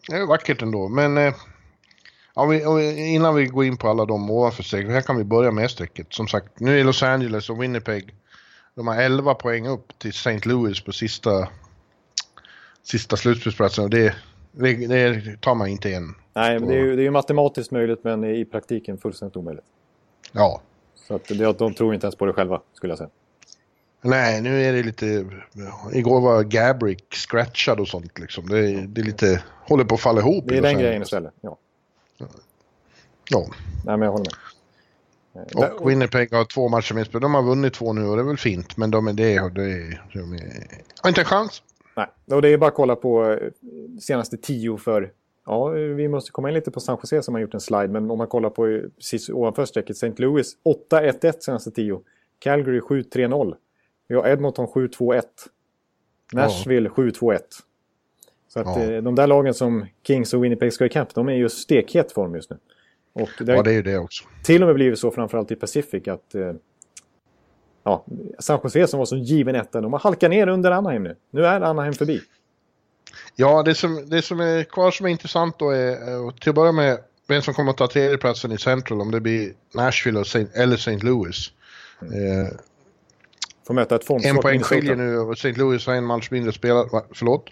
det är vackert ändå. Men eh, ja, vi, innan vi går in på alla de ovanför strecket, här kan vi börja med strecket. Som sagt, nu är Los Angeles och Winnipeg, de har 11 poäng upp till St. Louis på sista, sista slutspelsplatsen. Och det, det, det tar man inte igen. Nej, men det är ju det är matematiskt möjligt men i praktiken fullständigt omöjligt. Ja, Så att det, de tror inte ens på det själva, skulle jag säga. nej, nu är det lite... Igår var Gabrick scratchad och sånt liksom. Det, är- det är lite... Håller på att falla ihop. Det är den grejen istället. Ja. Ja. Nej, men jag håller med. Eh, Och Winnipeg har två matcher med spel. De har vunnit två nu och det är väl fint. Men de är det. Och det är, de är, har inte en chans. Nej, och det är bara att kolla på eh, senaste tio för... Ja, vi måste komma in lite på San Jose som har gjort en slide. Men om man kollar på eh, precis ovanför strecket. St. Louis 8-1-1 senaste tio. Calgary 7-3-0. Vi har Edmonton 7-2-1. Nashville 7-2-1. Så att Ja. eh, de där lagen som Kings och Winnipeg ska ikapp, de är ju stekhet form just nu. Och det har Ja, det är ju det också. till och med blivit så framförallt i Pacific att eh, ja, San Jose som var så given etta, de har halkat ner under Anaheim nu. Nu är Anaheim förbi. Ja, det som, det som är kvar som är intressant då är eh, till att börja med vem som kommer att ta tredjeplatsen i Central. Om det blir Nashville eller St. Louis. Eh, Får möta ett formsvagt en poäng skiljer nu och St. Louis har en match mindre spelat. Förlåt?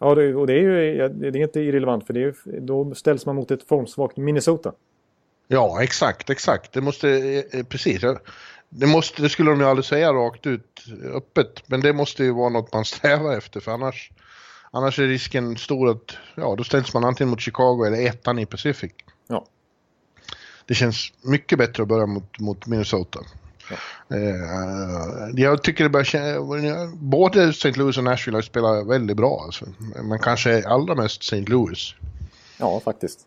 Ja, det, och det är ju det är inte irrelevant för det är, då ställs man mot ett formsvagt Minnesota. Ja, exakt, exakt. Det måste, eh, precis. Det, måste, det skulle de ju aldrig säga rakt ut öppet. Men det måste ju vara något man strävar efter för annars, annars är risken stor att ja, då ställs man antingen mot Chicago eller ettan i Pacific. Ja. Det känns mycket bättre att börja mot, mot Minnesota. Eh, jag tycker det börjar känna, både St. Louis och Nashville har spelat väldigt bra. Alltså. Men kanske allra mest St. Louis. Ja, faktiskt.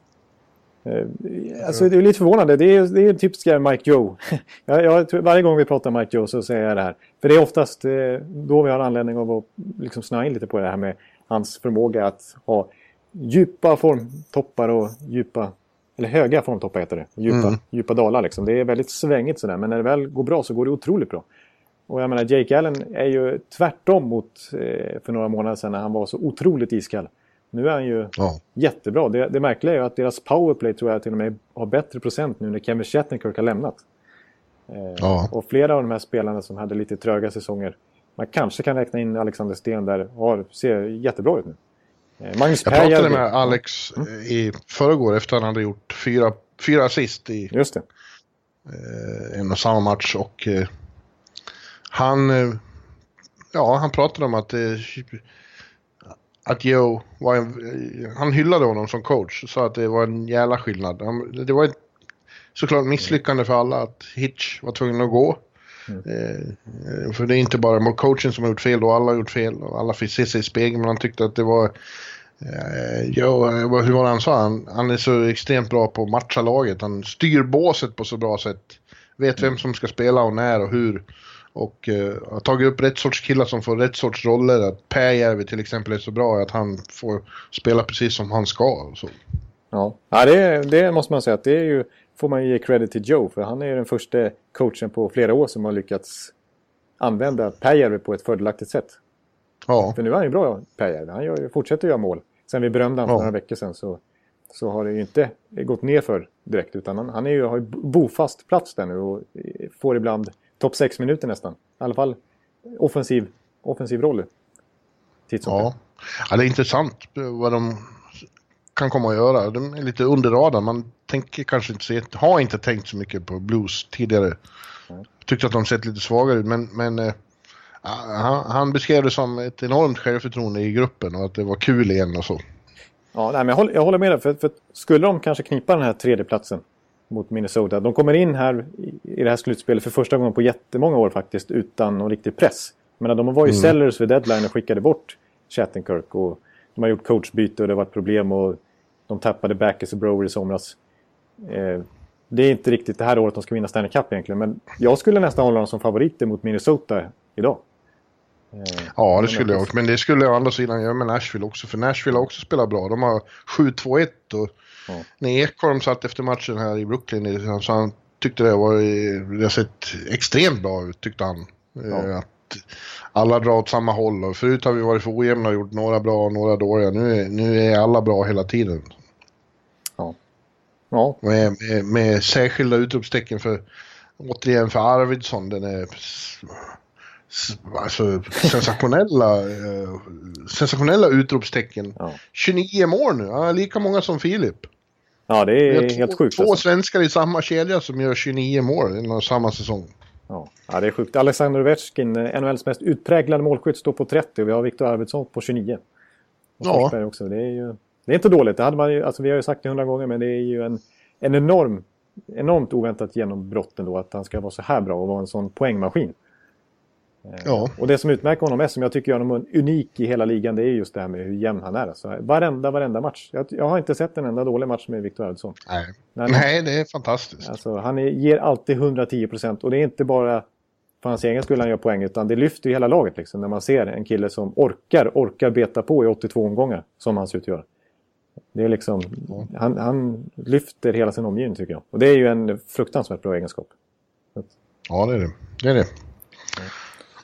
Eh, alltså det är lite förvånande. Det är, det är typiska Mike Joe. jag, jag, varje gång vi pratar Mike Joe så säger jag det här. För det är oftast eh, då vi har anledning av att liksom snöa in lite på det här med hans förmåga att ha djupa formtoppar och djupa eller höga formtoppar heter det. Djupa, mm. djupa dalar liksom. Det är väldigt svängigt sådär. Men när det väl går bra så går det otroligt bra. Och jag menar Jake Allen är ju tvärtom mot eh, för några månader sedan när han var så otroligt iskall. Nu är han ju ja. jättebra. Det, det märkliga är ju att deras powerplay tror jag till och med har bättre procent nu när Kevin Shattenkirk har lämnat. Eh, ja. Och flera av de här spelarna som hade lite tröga säsonger. Man kanske kan räkna in Alexander Sten där. Har, ser jättebra ut nu. Eh, Magnus jag pratade med Alex mm. i förrgår efter att han hade gjort fyra, fyra assist i Just det. Eh, en och samma match. Och eh, han, eh, ja, han pratade om att att Joe var en, han hyllade honom som coach. Sa att det var en jävla skillnad. Han, det var ett såklart misslyckande för alla att Hitch var tvungen att gå. Mm. För det är inte bara coachen som har gjort fel och alla har gjort fel och alla fick se sig i spegeln. Men han tyckte att det var, eh, Ja, hur var det han sa? Han, han är så extremt bra på att matcha laget. Han styr båset på så bra sätt. Vet vem som ska spela och när och hur. Och uh, har tagit upp rätt sorts killar som får rätt sorts roller. Att Pääjärvi till exempel är så bra att han får spela precis som han ska. Och så. Ja, ja det, det måste man säga att det är ju, får man ge credit till Joe. För han är ju den första coachen på flera år som har lyckats använda Pääjärvi på ett fördelaktigt sätt. Ja. För nu är han ju bra, Pääjärvi. Han gör, fortsätter göra mål. Sen vi berömde honom för ja. några veckor sedan så, så har det ju inte gått ner för direkt. Utan han, han är ju, har ju bofast plats där nu och får ibland topp 6 minuter nästan. I alla fall offensiv, offensiv roll. Ja. ja, det är intressant vad de kan komma att göra. De är lite under radarn. Man tänker kanske inte så, har inte tänkt så mycket på Blues tidigare. Tyckte att de sett lite svagare ut, men, men äh, han, han, beskrev det som ett enormt självförtroende i gruppen och att det var kul igen och så. Ja, nej, men jag, håller, jag håller med dig. För, för skulle de kanske knipa den här tredjeplatsen mot Minnesota. De kommer in här i det här slutspelet för första gången på jättemånga år faktiskt utan någon riktig press. Men de var ju mm. sellers vid deadline och skickade bort Chattenkirk och de har gjort coachbyte och det var ett problem och de tappade Backes och Brower i somras. Eh, det är inte riktigt det här året de ska vinna Stanley Cup egentligen men jag skulle nästan hålla dem som favoriter mot Minnesota idag. Eh, ja, det skulle jag också. Men det skulle jag å andra sidan göra med Nashville också. För Nashville har också spelat bra. De har 7-2-1 och Ja. När Ekholm satt efter matchen här i Brooklyn så han tyckte det var, det har sett extremt bra ut tyckte han. Ja. Eh, att alla drar åt samma håll och förut har vi varit för ojämna och gjort några bra och några dåliga. Nu är, nu är alla bra hela tiden. Ja. ja. Med, med, med särskilda utropstecken för, återigen för Arvidsson, den är alltså, sensationella, eh, sensationella utropstecken. Ja. 29 mål nu, har lika många som Filip. Ja, det är två, helt sjukt. Två alltså. svenskar i samma kedja som gör 29 mål i samma säsong. Ja. ja, det är sjukt. Alexander Ovechkin, eh, NHLs mest utpräglade målskytt, står på 30 och vi har Viktor Arvidsson på 29. Och ja. också. Det är ju det är inte dåligt. Det hade man ju, alltså vi har ju sagt det hundra gånger, men det är ju en, en enorm, enormt oväntat genombrott ändå att han ska vara så här bra och vara en sån poängmaskin. Eh, ja. Och det som utmärker honom mest, som jag tycker gör honom unik i hela ligan, det är just det här med hur jämn han är. Alltså, varenda, varenda match. Jag, jag har inte sett en enda dålig match med Viktor Arvidsson. Nej. Nej, det är fantastiskt. Alltså, han är, ger alltid 110 procent. Och det är inte bara för hans egen skull han gör poäng, utan det lyfter ju hela laget. Liksom, när man ser en kille som orkar, orkar beta på i 82 omgångar, som han ser ut att göra. Det är liksom, mm. han, han, lyfter hela sin omgivning tycker jag. Och det är ju en fruktansvärt bra egenskap. Ja, det är det. det, är det.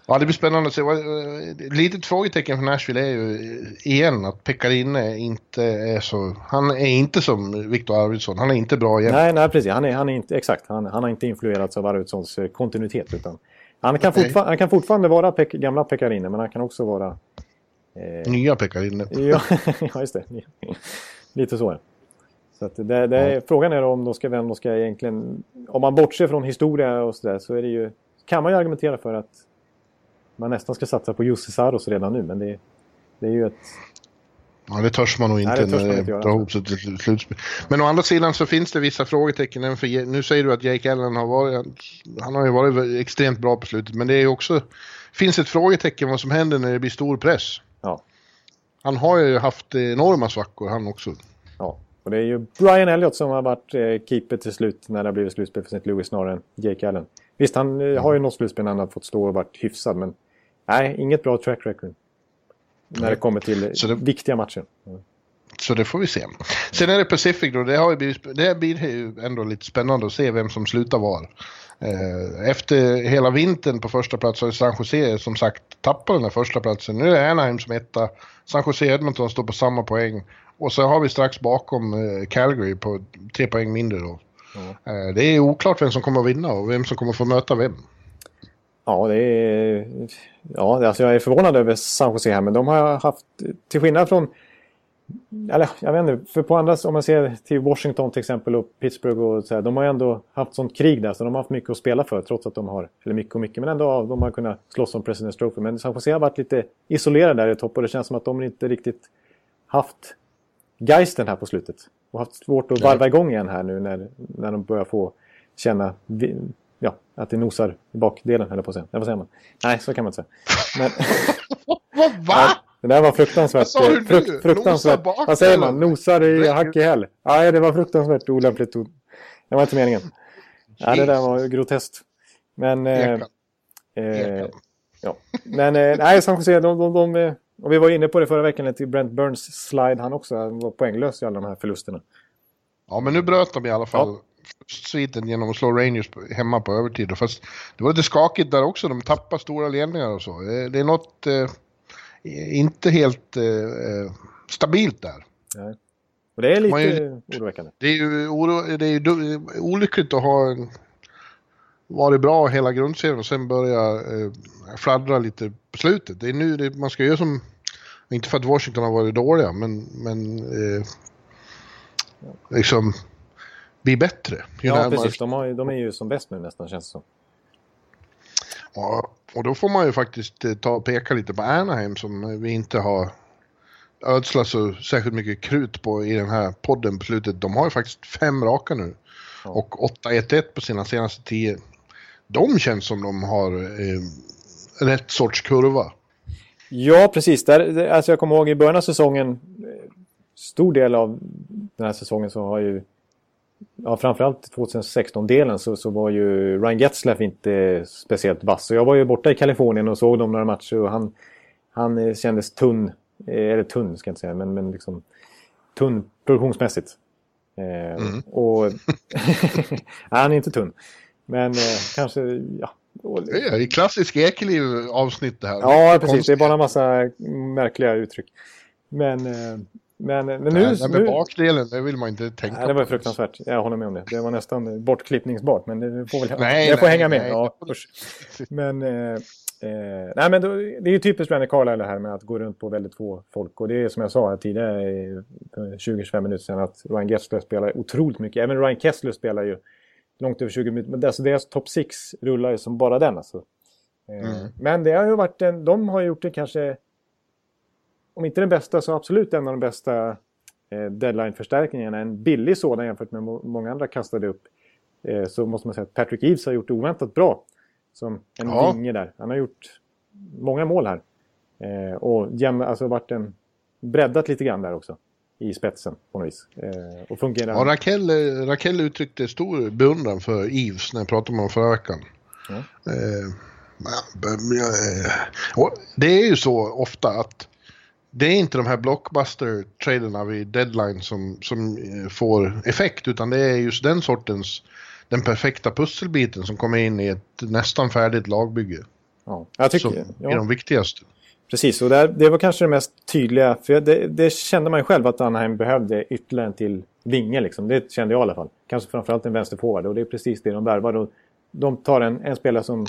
Ja, det blir spännande att se. Eh, litet frågetecken för Nashville är ju eh, igen att Pekarinne inte är så... Han är inte som Viktor Arvidsson. Han är inte bra igen. Nej, nej precis. Han är, han är inte, exakt. Han, han har inte influerats av Arvidssons eh, kontinuitet. Utan han, kan han kan fortfarande vara Pek gamla Pekarinne, men han kan också vara... Eh, Nya Pekarinne. ja, ja, just det. Lite så. Så det, det, ja. frågan är om de ska, vem de ska egentligen... Om man bortser från historia och sådär så är det ju... Kan man ju argumentera för att man nästan ska satsa på Jussi Saros redan nu. Men det, det är ju ett... Ja, det törs man nog inte Nej, när det drar ihop sig till slutspel. Men å andra sidan så finns det vissa frågetecken. För, nu säger du att Jake Allen har varit, han har ju varit extremt bra på slutet. Men det är också, finns ett frågetecken vad som händer när det blir stor press. Ja. Han har ju haft enorma svackor han också. Ja, Och det är ju Brian Elliott som har varit eh, keeper till slut när det har blivit slutspel för St. Louis snarare än Jake Allen. Visst, han eh, har ju något slutspel när han har fått stå och varit hyfsad, men nej, inget bra track record. När det kommer till det... viktiga matcher. Mm. Så det får vi se. Sen är det Pacific då, det, har ju blivit, det blir ju ändå lite spännande att se vem som slutar var. Eh, efter hela vintern på första plats har San Jose som sagt tappat den här första platsen. Nu är Anaheim som etta. San Jose Edmonton står på samma poäng. Och så har vi strax bakom eh, Calgary på tre poäng mindre då. Mm. Det är oklart vem som kommer att vinna och vem som kommer att få möta vem. Ja, det är... Ja, alltså jag är förvånad över San Jose här, men de har haft, till skillnad från eller jag vet inte, för på andra, om man ser till Washington till exempel och Pittsburgh och så här, de har ju ändå haft sånt krig där så de har haft mycket att spela för trots att de har, eller mycket och mycket, men ändå de har kunnat slåss om President's Trophy. Men San Jose har varit lite isolerade där i topp och det känns som att de inte riktigt haft geisten här på slutet. Och haft svårt att varva igång igen här nu när, när de börjar få känna ja, att det nosar i bakdelen, eller på att säga. vad säger man? Nej, så kan man inte säga. Men, Va? Det där var fruktansvärt. Vad sa frukt, fruktansvärt. Vad säger man? Nosar i hack i häl. Nej, det var fruktansvärt olämpligt. Det var inte meningen. Ja, det där var groteskt. Men... Eh, eh, ja. Men eh, nej, San Jose, de, de, de, de, och vi var inne på det förra veckan, till Brent Burns slide han också. Han var poänglös i alla de här förlusterna. Ja, men nu bröt de i alla fall ja. sviten genom att slå Rangers hemma på övertid. Fast det var lite skakigt där också. De tappar stora ledningar och så. Det är något... Eh, inte helt eh, stabilt där. Nej. Och det är lite ju, oroväckande. Det är ju, oro, det är ju olyckligt att ha en, varit bra hela grundserien och sen börja eh, fladdra lite på slutet. Det är nu det, man ska göra som, inte för att Washington har varit dåliga, men, men eh, liksom bli bättre. Ja, precis. De, har, de är ju som bäst nu nästan, känns det som. Ja, och då får man ju faktiskt eh, ta och peka lite på Anaheim som vi inte har ödslat så särskilt mycket krut på i den här podden på slutet. De har ju faktiskt fem raka nu. Ja. Och 8-1-1 på sina senaste tio. De känns som de har eh, rätt sorts kurva. Ja, precis. Där, alltså jag kommer ihåg i början av säsongen, eh, stor del av den här säsongen så har ju ja, framförallt 2016-delen så, så var ju Ryan Getzlaff inte speciellt vass. Så jag var ju borta i Kalifornien och såg dem några matcher och han, han eh, kändes tunn. Eh, eller tunn ska jag inte säga, men, men liksom tunn produktionsmässigt. Eh, mm. Och nej, han är inte tunn. Men eh, kanske, ja. Det är ju klassisk Ekeliv avsnitt det här. Ja, precis. Det är bara en massa märkliga uttryck. Men, eh, men, men nu... Nej, med bakdelen, det vill man inte tänka nej, på. Det var fruktansvärt. Jag håller med om det. Det var nästan bortklippningsbart. Men det får väl nej, jag får hänga med. Nej, ja, men, eh, eh, nej, men då, det är ju typiskt Randy Carlisle här med att gå runt på väldigt få folk. Och det är som jag sa tidigare, 20-25 minuter sedan, att Ryan Gessler spelar otroligt mycket. Även Ryan Kessler spelar ju långt över 20 minuter. Men alltså deras topp 6 rullar ju som bara den. Alltså. Eh, mm. Men det har ju varit en, de har gjort det kanske om inte den bästa så absolut en av de bästa eh, deadline-förstärkningarna. En billig sådan jämfört med många andra kastade upp. Eh, så måste man säga att Patrick Eves har gjort det oväntat bra. Som en ja. vinge där. Han har gjort många mål här. Eh, och jäm, alltså varit en, breddat lite grann där också. I spetsen på något vis. Och fungerar. Ja, Raquel, Raquel uttryckte stor beundran för Eves när jag pratade med honom förra veckan. Ja. Eh, det är ju så ofta att det är inte de här blockbuster-traderna vid deadline som, som eh, får effekt utan det är just den sortens, den perfekta pusselbiten som kommer in i ett nästan färdigt lagbygge. Ja, jag tycker som ja. är de viktigaste. Precis, och det, det var kanske det mest tydliga. För det, det kände man ju själv att Anaheim behövde ytterligare en till vinge. Liksom. Det kände jag i alla fall. Kanske framförallt en vänsterforward. Och det är precis det de värvar. De tar en, en spelare som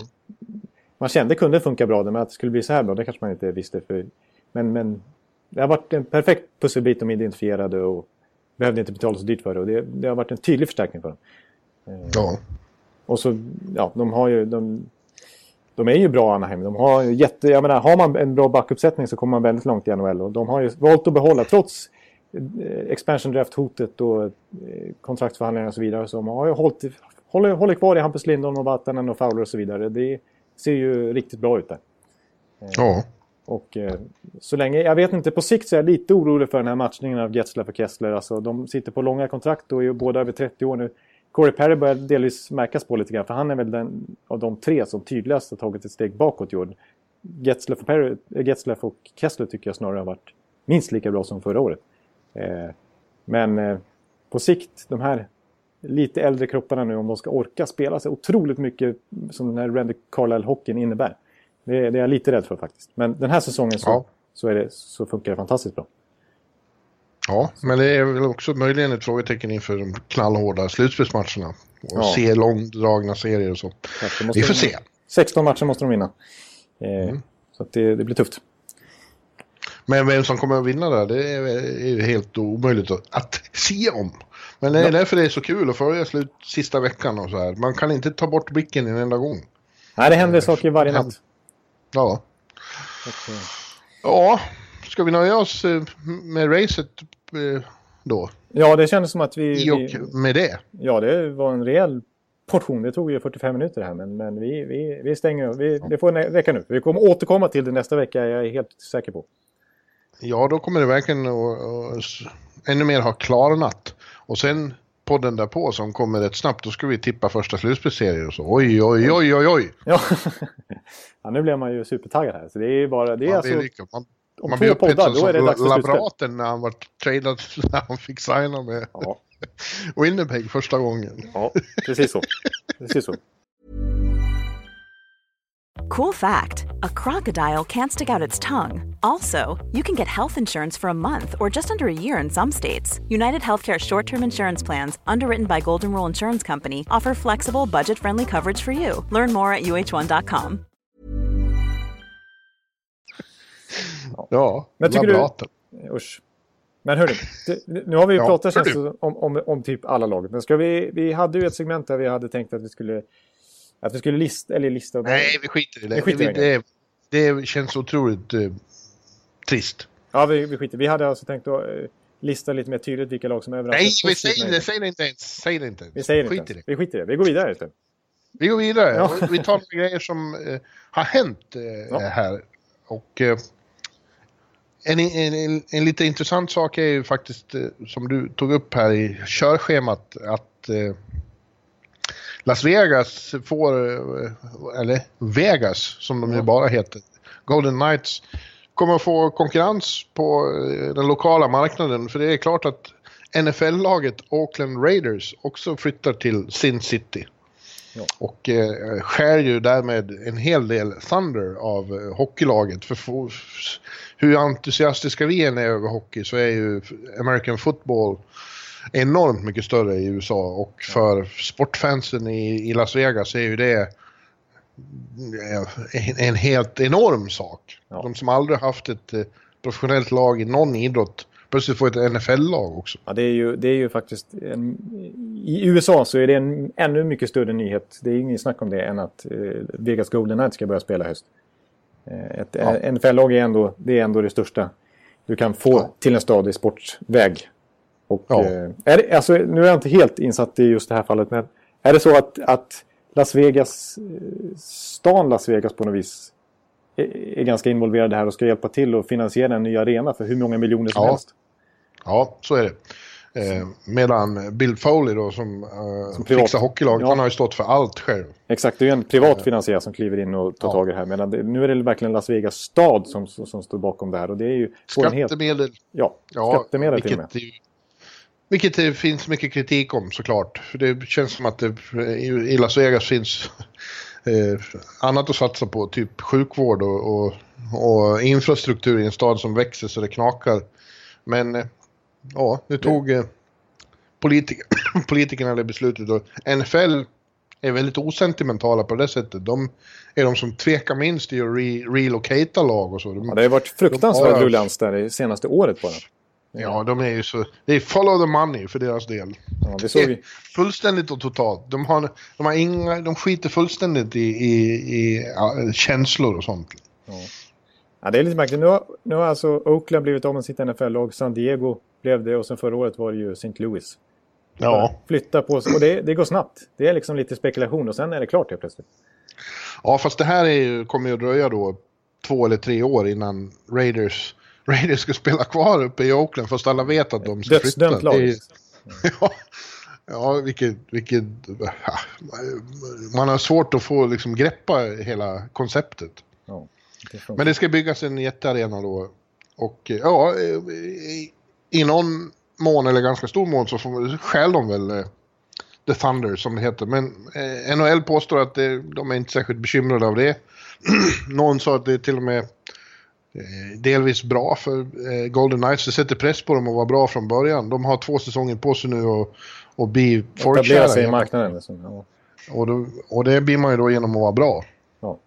man kände kunde funka bra. Men att det skulle bli så här bra, det kanske man inte visste. För, men, men det har varit en perfekt pusselbit de identifierade och behövde inte betala så dyrt för det. Och det, det har varit en tydlig förstärkning för dem. Eh, ja. Och så, ja, de har ju... De, de är ju bra Anaheim. De har jätte, jag menar, har man en bra backuppsättning så kommer man väldigt långt i NHL. Och de har ju valt att behålla, trots eh, expansion draft-hotet och eh, kontraktsförhandlingar och så vidare. Så de har ju hållit, håller, håller kvar i Hampus Lindholm och Vatanen och Fowler och så vidare. Det ser ju riktigt bra ut där. Ja. Och eh, så länge, jag vet inte, på sikt så är jag lite orolig för den här matchningen av Getzlaff och Kessler. Alltså de sitter på långa kontrakt och är båda över 30 år nu. Corey Perry börjar delvis märkas på lite grann, för han är väl den av de tre som tydligast har tagit ett steg bakåt i år. Getzlaff och, Perry, eh, Getzlaff och Kessler tycker jag snarare har varit minst lika bra som förra året. Eh, men eh, på sikt, de här lite äldre kropparna nu, om de ska orka spela så otroligt mycket som den här Randy Carlisle-hockeyn innebär. Det, det, är jag lite rädd för faktiskt. Men den här säsongen så, ja. så, det, så funkar det fantastiskt bra. Ja, men det är väl också möjligen ett frågetecken inför de knallhårda slutspelsmatcherna. Och ja. se långdragna serier och så. Vi får se. 16 matcher måste de vinna. Eh, mm. Så det, det, blir tufft. Men vem som kommer att vinna där, det är, är helt omöjligt att, att se om. Men det är ja. därför det är så kul att följa slut sista veckan och så här. Man kan inte ta bort blicken en enda gång. Nej, det händer saker varje natt. Ja. Okay. Ja, ska vi nöja oss eh, med racet eh, då? Ja, det kändes som att vi... I och med det? Ja, det var en rejäl portion. Det tog ju 45 minuter här, men, men vi, vi, vi stänger vi, Det får räcka nu. Vi kommer återkomma till det nästa vecka, jag är helt säker på. Ja, då kommer det verkligen att ännu mer ha klarnat. Och sen podden därpå som kommer rätt snabbt, då ska vi tippa första slutspelsserien och så. Oj, oj, oj, oj, oj! Ja, ja nu blev man ju supertaggad här. Så det är bara, det är man alltså... Lika, man, om man blir upphetsad som labraten när han var tradad, när han fick signa med ja. Winnipeg första gången. Ja, precis så. Precis så. Cool fact a crocodile can't stick out its tongue. Also, you can get health insurance for a month or just under a year in some states. United Healthcare short term insurance plans, underwritten by Golden Rule Insurance Company, offer flexible, budget friendly coverage for you. Learn more at uh1.com. Ja, men tycker du... Usch. Men hörru, nu har vi ju ja, pratat om, om, om, typ alla lag. Men ska vi, vi hade ju ett segment där vi hade tänkt att vi skulle att vi skulle lista, eller lista... Nej, vi skiter i det. Skiter det, det, det, känns otroligt uh, trist. Ja, vi, vi skiter Vi hade alltså tänkt att uh, lista lite mer tydligt vilka lag som överraskar. Nej, vi säger det, säg det inte ens. Säg det inte ens. Vi säger det inte ens. Vi skiter i det. Vi går vidare istället. Vi går vidare. Ja. vi tar några grejer som uh, har hänt ja. här. Och en, en, en, en, lite intressant sak är ju faktiskt, som du tog upp här i körschemat, att Las Vegas får, eller Vegas som de ju bara heter, Golden Knights, kommer att få konkurrens på eh, den lokala marknaden. För det är klart att NFL-laget Oakland Raiders också flyttar till Sin City. Ja. Och eh, skär ju därmed en hel del thunder av eh, hockeylaget. För hur entusiastiska vi än är över hockey så är ju American football enormt mycket större i USA och för sportfansen i, i Las Vegas är ju det en, en helt enorm sak. Ja. De som aldrig haft ett eh, professionellt lag i någon idrott plötsligt får ett NFL-lag också. Ja, det är ju, det är ju faktiskt... En, I USA så är det en ännu mycket större nyhet. Det är inget snack om det än att eh, Vegas Golden Knights ska börja spela höst. Eh, ett ja. NFL-lag är ändå, det är ändå det största du kan få ja. till en stad i sportväg. Och, ja. eh, är det, alltså, nu är jag inte helt insatt i just det här fallet, men är det så att, att Las Vegas, eh, stan Las Vegas på något vis är, är ganska involverad här och ska hjälpa till att finansiera en ny arena för hur många miljoner som ja. helst? Ja, så är det. Eh, medan Bill Foley då som, eh, som fixar hockeylaget, ja. han har ju stått för allt själv. Exakt, det är ju en privat finansiär som kliver in och tar ja. tag i det här. Medan det, nu är det verkligen Las Vegas stad som, som står bakom det här. Och det är ju skattemedel. Helt, ja, ja, skattemedel till och med. Vilket det finns mycket kritik om såklart. För det känns som att det i Las Vegas finns eh, annat att satsa på. Typ sjukvård och, och, och, infrastruktur i en stad som växer så det knakar. Men eh, ja, nu tog eh, politik politikerna det beslutet och NFL är väldigt osentimentala på det sättet. De är de som tvekar minst i att re relocata lag och så. De, ja, det har varit fruktansvärt de ruljans där det senaste året bara. Ja, de är ju så... Det är follow the money för deras del. Ja, det såg vi. Fullständigt och totalt. De, har, de, har inga, de skiter fullständigt i, i, i ja, känslor och sånt. Ja. ja. det är lite märkligt. Nu har, nu har alltså Oakland blivit av med sitt NFL-lag. San Diego blev det och sen förra året var det ju St. Louis. Ja. Flytta på sig. Och det, det går snabbt. Det är liksom lite spekulation och sen är det klart helt plötsligt. Ja, fast det här är ju, kommer ju att dröja då två eller tre år innan Raiders, Raiders ska spela kvar uppe i Oakland fast alla vet att de ska flytta. Dödsdömt lag. Ja, ja vilket, vilket... Man har svårt att få liksom greppa hela konceptet. Ja, det. Men det ska byggas en jättearena då. Och ja, i, i någon mån eller ganska stor mån så stjäl de väl eh, The Thunder som det heter. Men eh, NHL påstår att det, de är inte särskilt bekymrade av det. någon sa att det är till och med delvis bra för eh, Golden Knights. Det sätter press på dem att vara bra från början. De har två säsonger på sig nu och, och bli Etablera folkkära. sig i marknaden. Liksom. Ja. Och, då, och det blir man ju då genom att vara bra. Ja.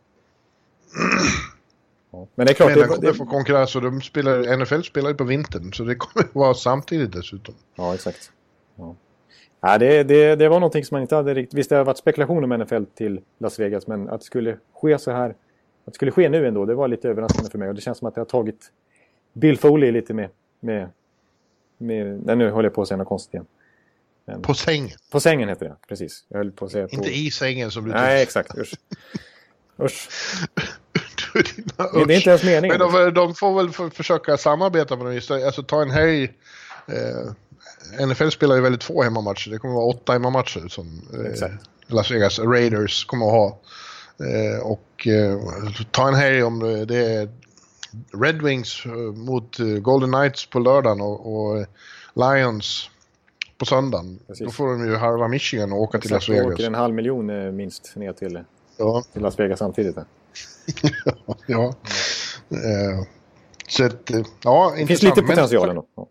Ja. Men det är klart, Men det, kommer det, få konkurrens och de spelar, NFL spelar ju på vintern så det kommer att vara samtidigt dessutom. Ja, exakt. Ja. Ja, det, det, det var någonting som man inte hade riktigt... Visst, det har varit spekulationer med NFL till Las Vegas, men att det skulle ske så här... Att det skulle ske nu ändå, det var lite överraskande för mig. Och det känns som att det har tagit Bill Foley lite med... med, med nej, nu håller jag på att säga något konstigt igen. På sängen. På sängen heter det, precis. Jag höll på att säga på... Inte i sängen som du Nej, exakt. Usch. Usch. Dina Det, är inte ens Men meningen. de, de får väl för, försöka samarbeta dem. just det. Alltså ta en helg. Eh, NFL spelar ju väldigt få hemmamatcher. Det kommer vara åtta hemmamatcher som eh. Las Vegas Raiders kommer att ha. Eh, och eh, ta en helg om det- det är Red Wings eh, mot eh, Golden Knights på lördagen och, och Lions på söndagen. Precis. Då får de ju halva Michigan och åka till Las Exakt, då åker Vegas. en halv miljon eh, minst ner till, Ja, till Las Vegas samtidigt. där. ja. Eh, så att, eh, ja, Det finns lite potential ändå. Ja.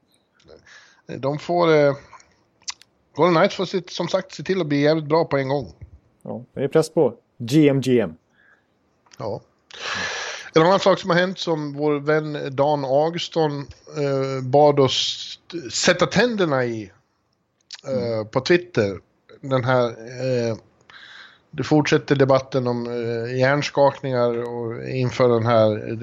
De får... Eh, Golden Knights får sitt, som sagt se till att bli jävligt bra på en gång. Ja, det är press på GMGM. Ja. En annan sak som har hänt som vår vän Dan Augustsson eh, bad oss sätta tänderna i eh, på Twitter. Den här... Eh, det fortsätter debatten om eh, hjärnskakningar och inför den här... eh,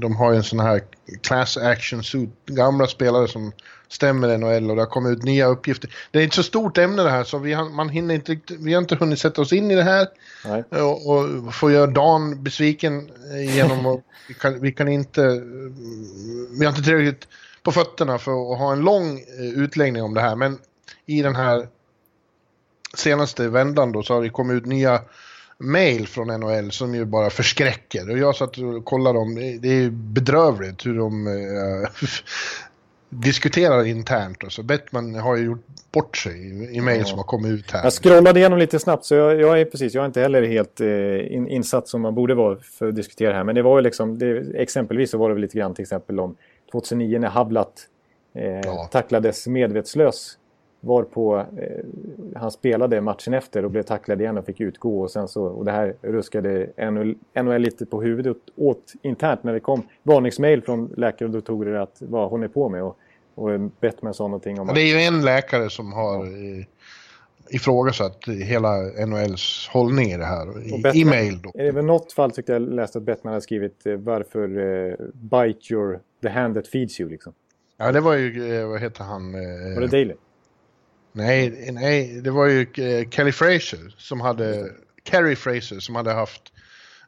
De har ju en sån här class action suit. Gamla spelare som stämmer NHL och det har kommit ut nya uppgifter. Det är inte så stort ämne det här så vi har, man hinner inte, vi har inte hunnit sätta oss in i det här. Och, och få göra Dan besviken genom att vi kan, vi kan inte... Vi har inte tillräckligt på fötterna för att ha en lång eh, utläggning om det här. Men i den här senaste vändan då så har det kommit ut nya mail från NHL som ju bara förskräcker. Och jag satt och kollade dem. Det- är bedrövligt hur de eh, diskuterar internt. Och så Bettman har ju gjort bort sig i, i mail som har kommit ut här. Jag scrollade igenom lite snabbt så jag, jag är precis, jag är inte heller helt eh, in, insatt som man borde vara för att diskutera här. Men det var ju liksom, det, exempelvis så var det väl lite grann till exempel om 2009 när Havlat eh, Ja. tacklades medvetslös. Varpå eh, han spelade matchen efter och blev tacklad igen och fick utgå. Och, sen så, och det här ruskade NHL, lite på huvudet åt internt när det kom varningsmail från läkare och doktorer att vad håller ni på med? Och, och Bettman sa någonting om Ja, Det är ju en läkare som har eh, ifrågasatt hela NHLs hållning i det här. Och I, i mail då. Är det väl något fall tyckte jag läste att Bettman hade skrivit eh, varför eh, bite your the hand that feeds you liksom. Ja, det var ju, eh, vad heter han? eh, Var det Daily? Nej, nej, det var ju eh, Kelly Fraser som hade, Kerry Fraser som hade haft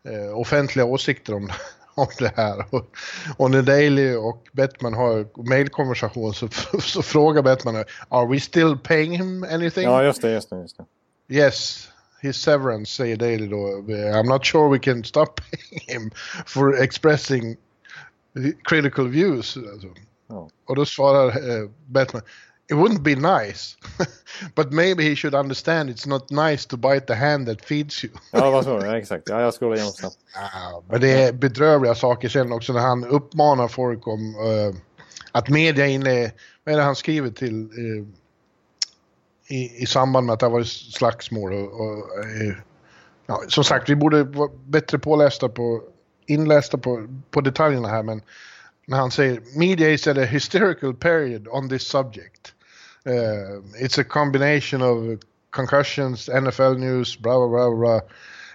eh, offentliga åsikter om, om det här. Och, och när Daly och Bettman har mailkonversation så, så frågar Bettman Are we still paying him anything? Ja, just det, just det. Just det. Yes, his severance säger Daley då. I'm not sure we can stop paying him for expressing critical views. Alltså. Ja. Och då svarar eh, Batman. It wouldn't be nice, but maybe he should understand it's not nice to bite the hand that feeds you. Ja, vad så? Ja, exakt. Ja, jag scrollade igenom snabbt. Ja, men det är bedrövliga saker sen också när han uppmanar folk om eh, att media inne... Vad är det han skriver till eh, i, i samband med att det har varit slagsmål och... och eh, ja, som sagt, vi borde vara bättre pålästa på... Inlästa på, på detaljerna här, men när han säger “Media is at a hysterical period on this subject. Uh, it's a combination of concussions, NFL news, blah, blah, blah, blah.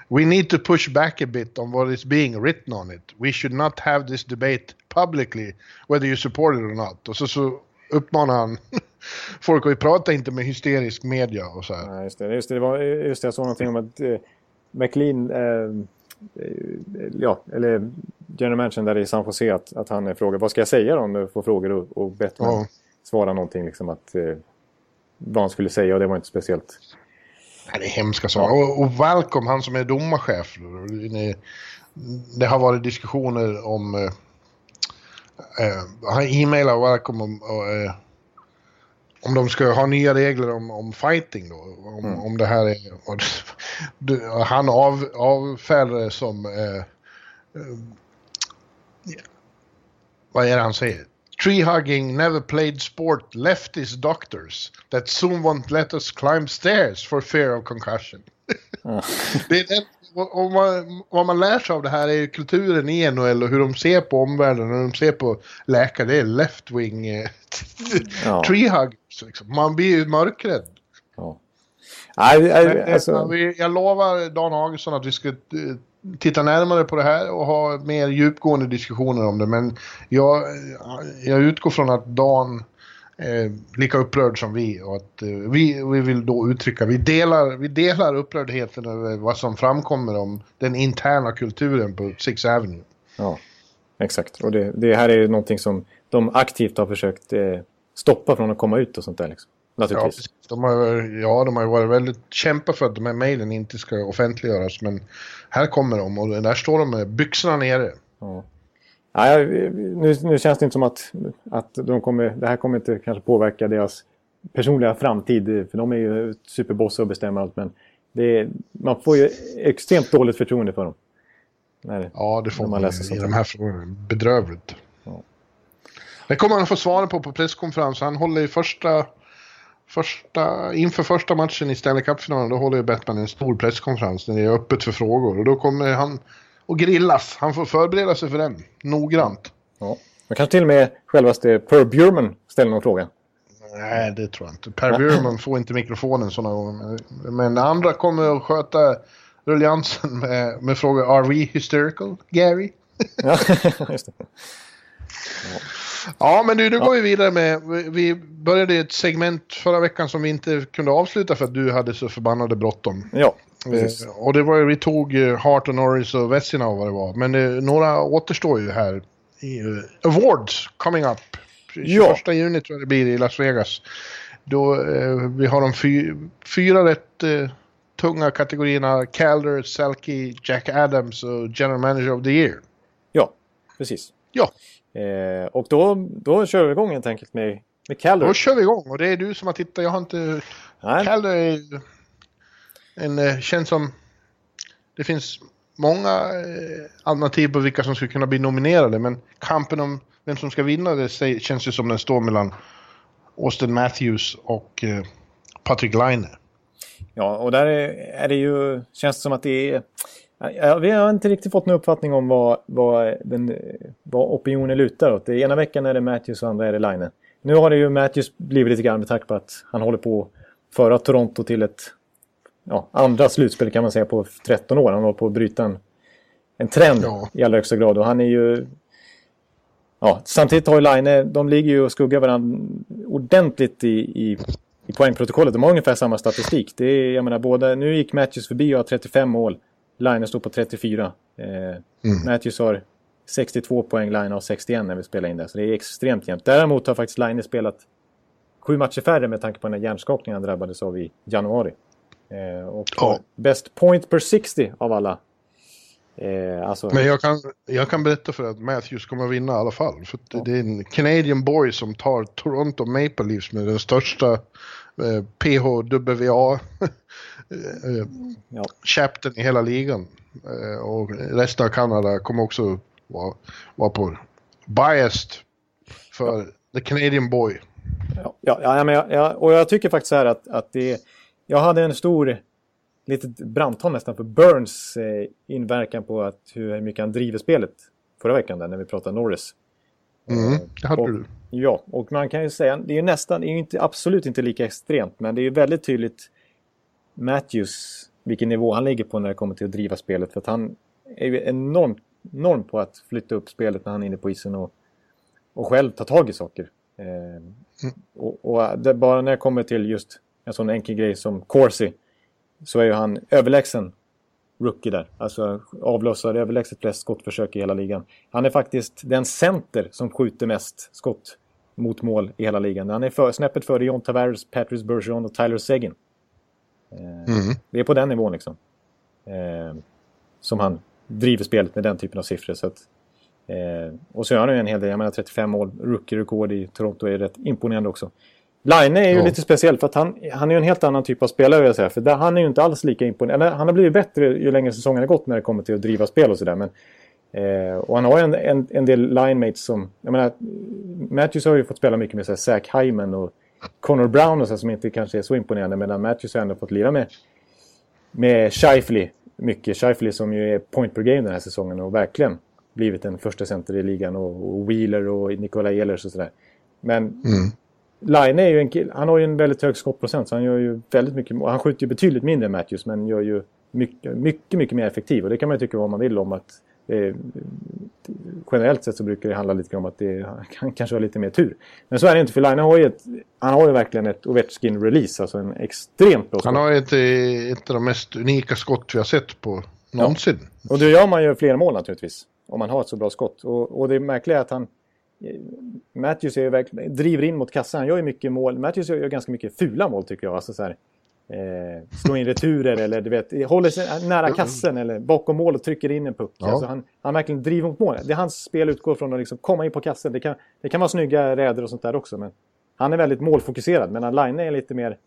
We need to push back a bit on what is being written on it. We should not have this debate publicly, whether you support it or not. Och så, så uppmanar han folk att prata inte med hysterisk media och så här. Ja, just det. Just det, det var, just det, jag såg någonting om att eh, McLean... Eh, eh, ja, eller general managern där i San Jose att, att han är frågad vad ska jag säga då om du får frågor och, och Bettman Ja. svarar någonting liksom att eh, vad han skulle säga och det var inte speciellt. Ja, det är hemska saker. Och, och Valcom, han som är domarchef. det- har varit diskussioner om... Eh, eh, han e-mailar Valcom om... och, eh, om de ska ha nya regler om, om fighting då. Om, om det här är... Och, och han av, avfärdar det som... Eh, eh, vad är det han säger? Tree hugging never played sport leftist doctors that soon won't let us climb stairs for fear of concussion. det är den, och man, vad man lär sig av det här är ju kulturen i NHL och hur de ser på omvärlden och hur de ser på läkare. Det är left wing eh, Ja. tree huggers. Liksom. Man blir ju mörkrädd. Ja. Nej, Men, eh, alltså, jag lovar Dan Augustsson att vi ska eh, titta närmare på det här och ha mer djupgående diskussioner om det. Men jag, jag utgår från att Dan är lika upprörd som vi och att eh, vi, vi vill då uttrycka, vi delar, vi delar upprördheten över vad som framkommer om den interna kulturen på Six Avenue. ja, exakt. Och det, det här är ju någonting som de aktivt har försökt eh, stoppa från att komma ut och sånt där. Liksom. Ja, Naturligtvis. de har, ja, de har ju varit väldigt kämpa för att de här mejlen inte ska offentliggöras men här kommer de och där står de med byxorna nere. Ja. Ja, nu, nu känns det inte som att, att de kommer, det här kommer inte kanske påverka deras personliga framtid. För de är ju superbossar och bestämmer allt. Men är, man får ju extremt dåligt förtroende för dem. Nej, Ja, det får När man man, i sånt de här. frågorna. Bedrövligt. Ja. Det kommer han att få svara på på presskonferens. Han håller i första, första, inför första matchen i Stanley Cup-finalen, då håller ju Bettman en stor presskonferens där det är öppet för frågor. Och då kommer han att grillas. Han får förbereda sig för den, noggrant. ja. Man kanske till och med självaste Per Bjurman ställer någon fråga. Nej, det tror jag inte. Per Bjurman får inte mikrofonen sådana gånger. Men- Men andra kommer att sköta ruljansen med, med frågor. Are we hysterical, Gary? Ja, just det. Ja, men nu, nu går vi vidare med... vi- började ett segment förra veckan som vi inte kunde avsluta för att du hade så förbannade bråttom. Ja, precis. Eh, och det var ju, vi tog eh, Hart och Norris och Vessina och vad det var. Men eh, några återstår ju här. Eh, awards coming up. 21 Ja. juni tror jag det blir i Las Vegas. Då eh, vi har de fy, fyra rätt eh, tunga kategorierna. Calder, Selke, Jack Adams och General Manager of the Year. Ja, precis. Ja, Eh, och då, då kör vi igång helt enkelt med, med Calder. då kör vi igång. Och det är du som har tittat. Jag har inte... Nej, Calder en, eh, känns som... Det finns många eh, alternativ på vilka som skulle kunna bli nominerade, men kampen om vem som ska vinna det känns ju som den står mellan Austin Matthews och eh, Patrick Laine. Ja, och där är, det ju, känns det som att det är... Ja, vi har inte riktigt fått någon uppfattning om vad, vad, den, vad opinionen lutar åt. Det ena veckan är det Matthews och andra är det Line. Nu har det ju Matthews blivit lite grann med tanke på att han håller på att föra Toronto till ett ja, andra slutspel kan man säga på 13 år. Han håller på att bryta en, en trend Ja. i allra högsta grad. Och han är ju... Ja, samtidigt har ju Line, de ligger ju och skuggar varandra ordentligt i, i, i poängprotokollet. De har ungefär samma statistik. Det är, jag menar, båda, nu gick Matthews förbi och har 35 mål. Line står på 34. Eh, Matthews har 62 poäng, Line har 61 när vi spelar in det. Så det är extremt jämnt. Däremot har faktiskt Line spelat sju matcher färre med tanke på den här hjärnskakningen han drabbades av i januari. Eh, och Ja. best point per 60 av alla. Eh, alltså, Men jag kan, jag kan berätta för att Matthews kommer vinna i alla fall. För att det är en Canadian boy som tar Toronto Maple Leafs med den största eh, PHWA eh, ja. chaptern i hela ligan. Eh, och resten av Kanada kommer också vara, vara på biased för the Canadian boy. Ja, ja, ja, men jag, jag, och jag tycker faktiskt så här att, att det Jag hade en stor litet brandtal nästan för Burns eh, inverkan på att hur mycket han driver spelet förra veckan där när vi pratade Norris. Mm, det hade och, du. Ja, och man kan ju säga, det är ju nästan, det är ju inte, absolut inte lika extremt, men det är ju väldigt tydligt Matthews, vilken nivå han ligger på när det kommer till att driva spelet. För att han är ju enormt, enorm på att flytta upp spelet när han är inne på isen och, och själv ta tag i saker. Eh, och och det, bara när det kommer till just en sån enkel grej som Corsi så är ju han överlägsen rookie där. Alltså avlossar överlägset flest skottförsök i hela ligan. Han är faktiskt den center som skjuter mest skott mot mål i hela ligan. Han är för, snäppet före John Tavares, Patrice Bergeron och Tyler Seguin. Eh, mm. Det är på den nivån liksom. Eh, som han driver spelet med den typen av siffror. Så att, eh, och så gör han ju en hel del. Jag menar 35 mål, rookie-rekord i Toronto är rätt imponerande också. Line är ju ja. lite speciell för att han, han är ju en helt annan typ av spelare vill jag säga. För där, han är ju inte alls lika imponerande. Han har blivit bättre ju längre säsongen har gått när det kommer till att driva spel och sådär. Men Eh, och han har en, en, en del linemates som... Jag menar, Matthews har ju fått spela mycket med så här, Zach Hyman och Connor Brown och så, som inte kanske är så imponerande. Medan Matthews har ändå fått lira med, med Shifley mycket. Shifley som ju är point per game den här säsongen och verkligen blivit en första center i ligan. Och, och Wheeler och Nikola Ehlers och sådär. Men mm. Line är ju en kill, han har ju en väldigt hög skottprocent så han gör ju väldigt mycket. Och han skjuter ju betydligt mindre än Matthews men gör ju mycket, mycket, mycket mer effektiv. Och det kan man ju tycka vad man vill om att eh, generellt sett så brukar det handla lite om att det kan kanske ha lite mer tur. Men så är det inte för Line har ju ett, han har ju verkligen ett Ovechkin-release, alltså en extremt bra skott. Han har ett, eh, ett av de mest unika skott vi har sett på någonsin. Ja. Och då gör man ju fler mål naturligtvis, om man har ett så bra skott. Och, och det märkliga är att han Matthews är verkligen, driver in mot kassan. Han gör ju mycket mål. Matthews gör ganska mycket fula mål tycker jag. Alltså så här, eh, slå in returer eller du vet, håller sig nära kassen eller bakom mål och trycker in en puck. Ja. Alltså han, han verkligen driver mot målet. Det är hans spel utgår från att liksom komma in på kassen. Det kan, det kan vara snygga räder och sånt där också. Men han är väldigt målfokuserad. Men Line är lite mer...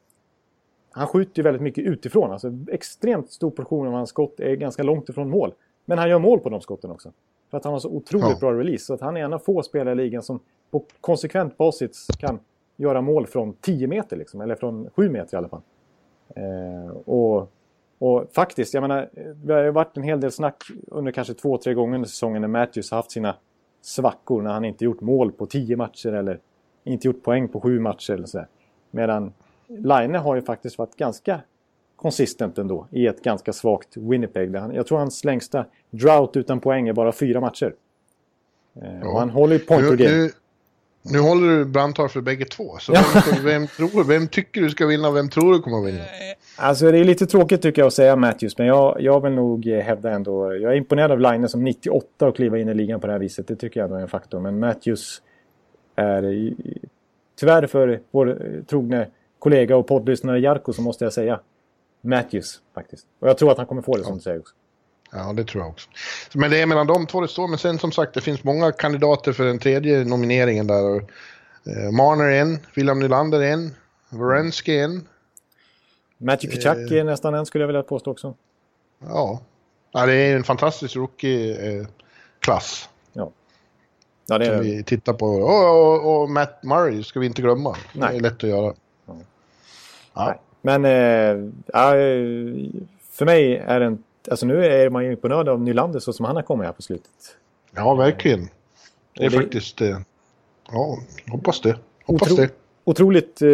Han skjuter ju väldigt mycket utifrån. Alltså extremt stor portion av hans skott är ganska långt ifrån mål. Men han gör mål på de skotten också. För att han har så otroligt ja. bra release. Så att han är en av få spelare i ligan som på konsekvent basis kan göra mål från 10 meter. Liksom, eller från 7 meter i alla fall. Eh, och, och, faktiskt, jag menar, det har varit en hel del snack under kanske två, tre gånger under säsongen när Matthews har haft sina svackor. När han inte gjort mål på 10 matcher eller inte gjort poäng på 7 matcher eller sådär. Medan Line har ju faktiskt varit ganska konsistent ändå i ett ganska svagt Winnipeg. Jag tror hans längsta drought utan poäng är bara fyra matcher. Eh, ja. Han håller ju point nu, game. Nu, nu håller du brandtal för bägge två. Så vem, vem, tror, vem tycker du ska vinna och vem tror du kommer att vinna? Alltså det är lite tråkigt tycker jag att säga Matthews. Men jag, jag vill nog hävda ändå. Jag är imponerad av Line som 98 och kliva in i ligan på det här viset. Det tycker jag ändå är en faktor. Men Matthews är tyvärr för vår trogne kollega och poddlyssnare Jarko så måste jag säga Matthews faktiskt. Och jag tror att han kommer få det som du säger också. Ja, det tror jag också. Men det är mellan de två det står. Men sen som sagt, det finns många kandidater för den tredje nomineringen där. Eh, Marner en, William Nylander en, Wierenski en. Matthew Kachak eh, är nästan en skulle jag vilja påstå också. Ja, ja det är en fantastisk rookie-klass. ja. ja, det är Som vi tittar på. Och, och, och, Matt Murray ska vi inte glömma. Nej. Det är lätt att göra. Ja. ja. Men äh, för mig är det Alltså nu är man ju imponerad av Nylander så som han har kommit här på slutet. Ja, verkligen. Det är det... faktiskt... Eh, ja, hoppas det. Hoppas otro... det. Otroligt eh,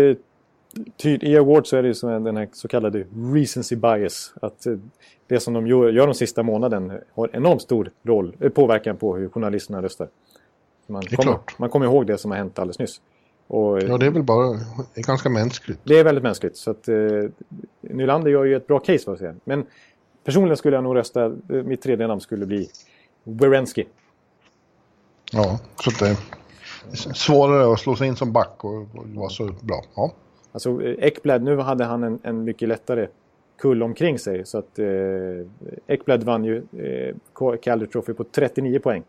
tydligt. I awards så är det ju den här så kallade recency bias. Att eh, det som de gör, gör de sista månaden har enormt stor roll, eh, påverkan på hur journalisterna röstar. Man kommer. Man kommer ihåg det som har hänt alldeles nyss. Och, ja, det är väl bara det är ganska mänskligt. Det är väldigt mänskligt. Så att, eh, Nylander gör ju ett bra case, att säga. Men Personligen skulle jag nog rösta, mitt tredje namn skulle bli Werenski. Ja, så det är svårare att slå sig in som back och, vara så bra. Ja. Alltså Ekblad, nu hade han en, en mycket lättare kull omkring sig. Så att eh, Ekblad vann ju eh, Calder Trophy på 39 poäng.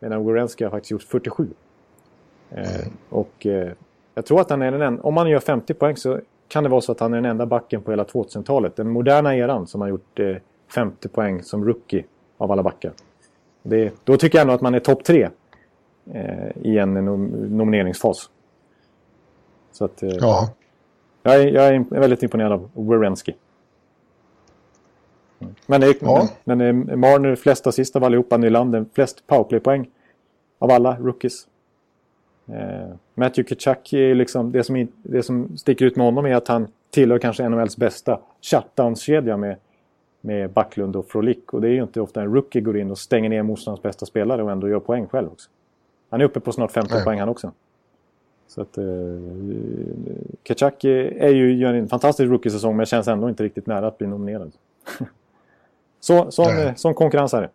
Medan Werenski har faktiskt gjort 47. Eh, mm. Och eh, jag tror att han är den enda, om han gör 50 poäng så kan det vara så att han är den enda backen på hela 2000-talet. Den moderna eran som har gjort eh, 50 poäng som rookie av alla backar. Det, då tycker jag ändå att man är topp tre eh, i en nom nomineringsfas. Så att, eh, ja. jag, är, jag är väldigt imponerad av Werenski. Men, det, ja. men, men eh, Marner flest assist av allihopa, Nylander flest powerplay-poäng av alla rookies. Eh, Matthew Kitchak är liksom det som, det som sticker ut med honom är att han tillhör kanske NHLs bästa shutdowns-kedja med med Backlund och Frolik. Och det är ju inte ofta en rookie går in och stänger ner motståndarens bästa spelare och ändå gör poäng själv också. Han är uppe på snart 15 Nej. poäng han också. Så att eh, Kachak är ju, gör en fantastisk rookie-säsong men känns ändå inte riktigt nära att bli nominerad. Så, som, eh, som konkurrensare.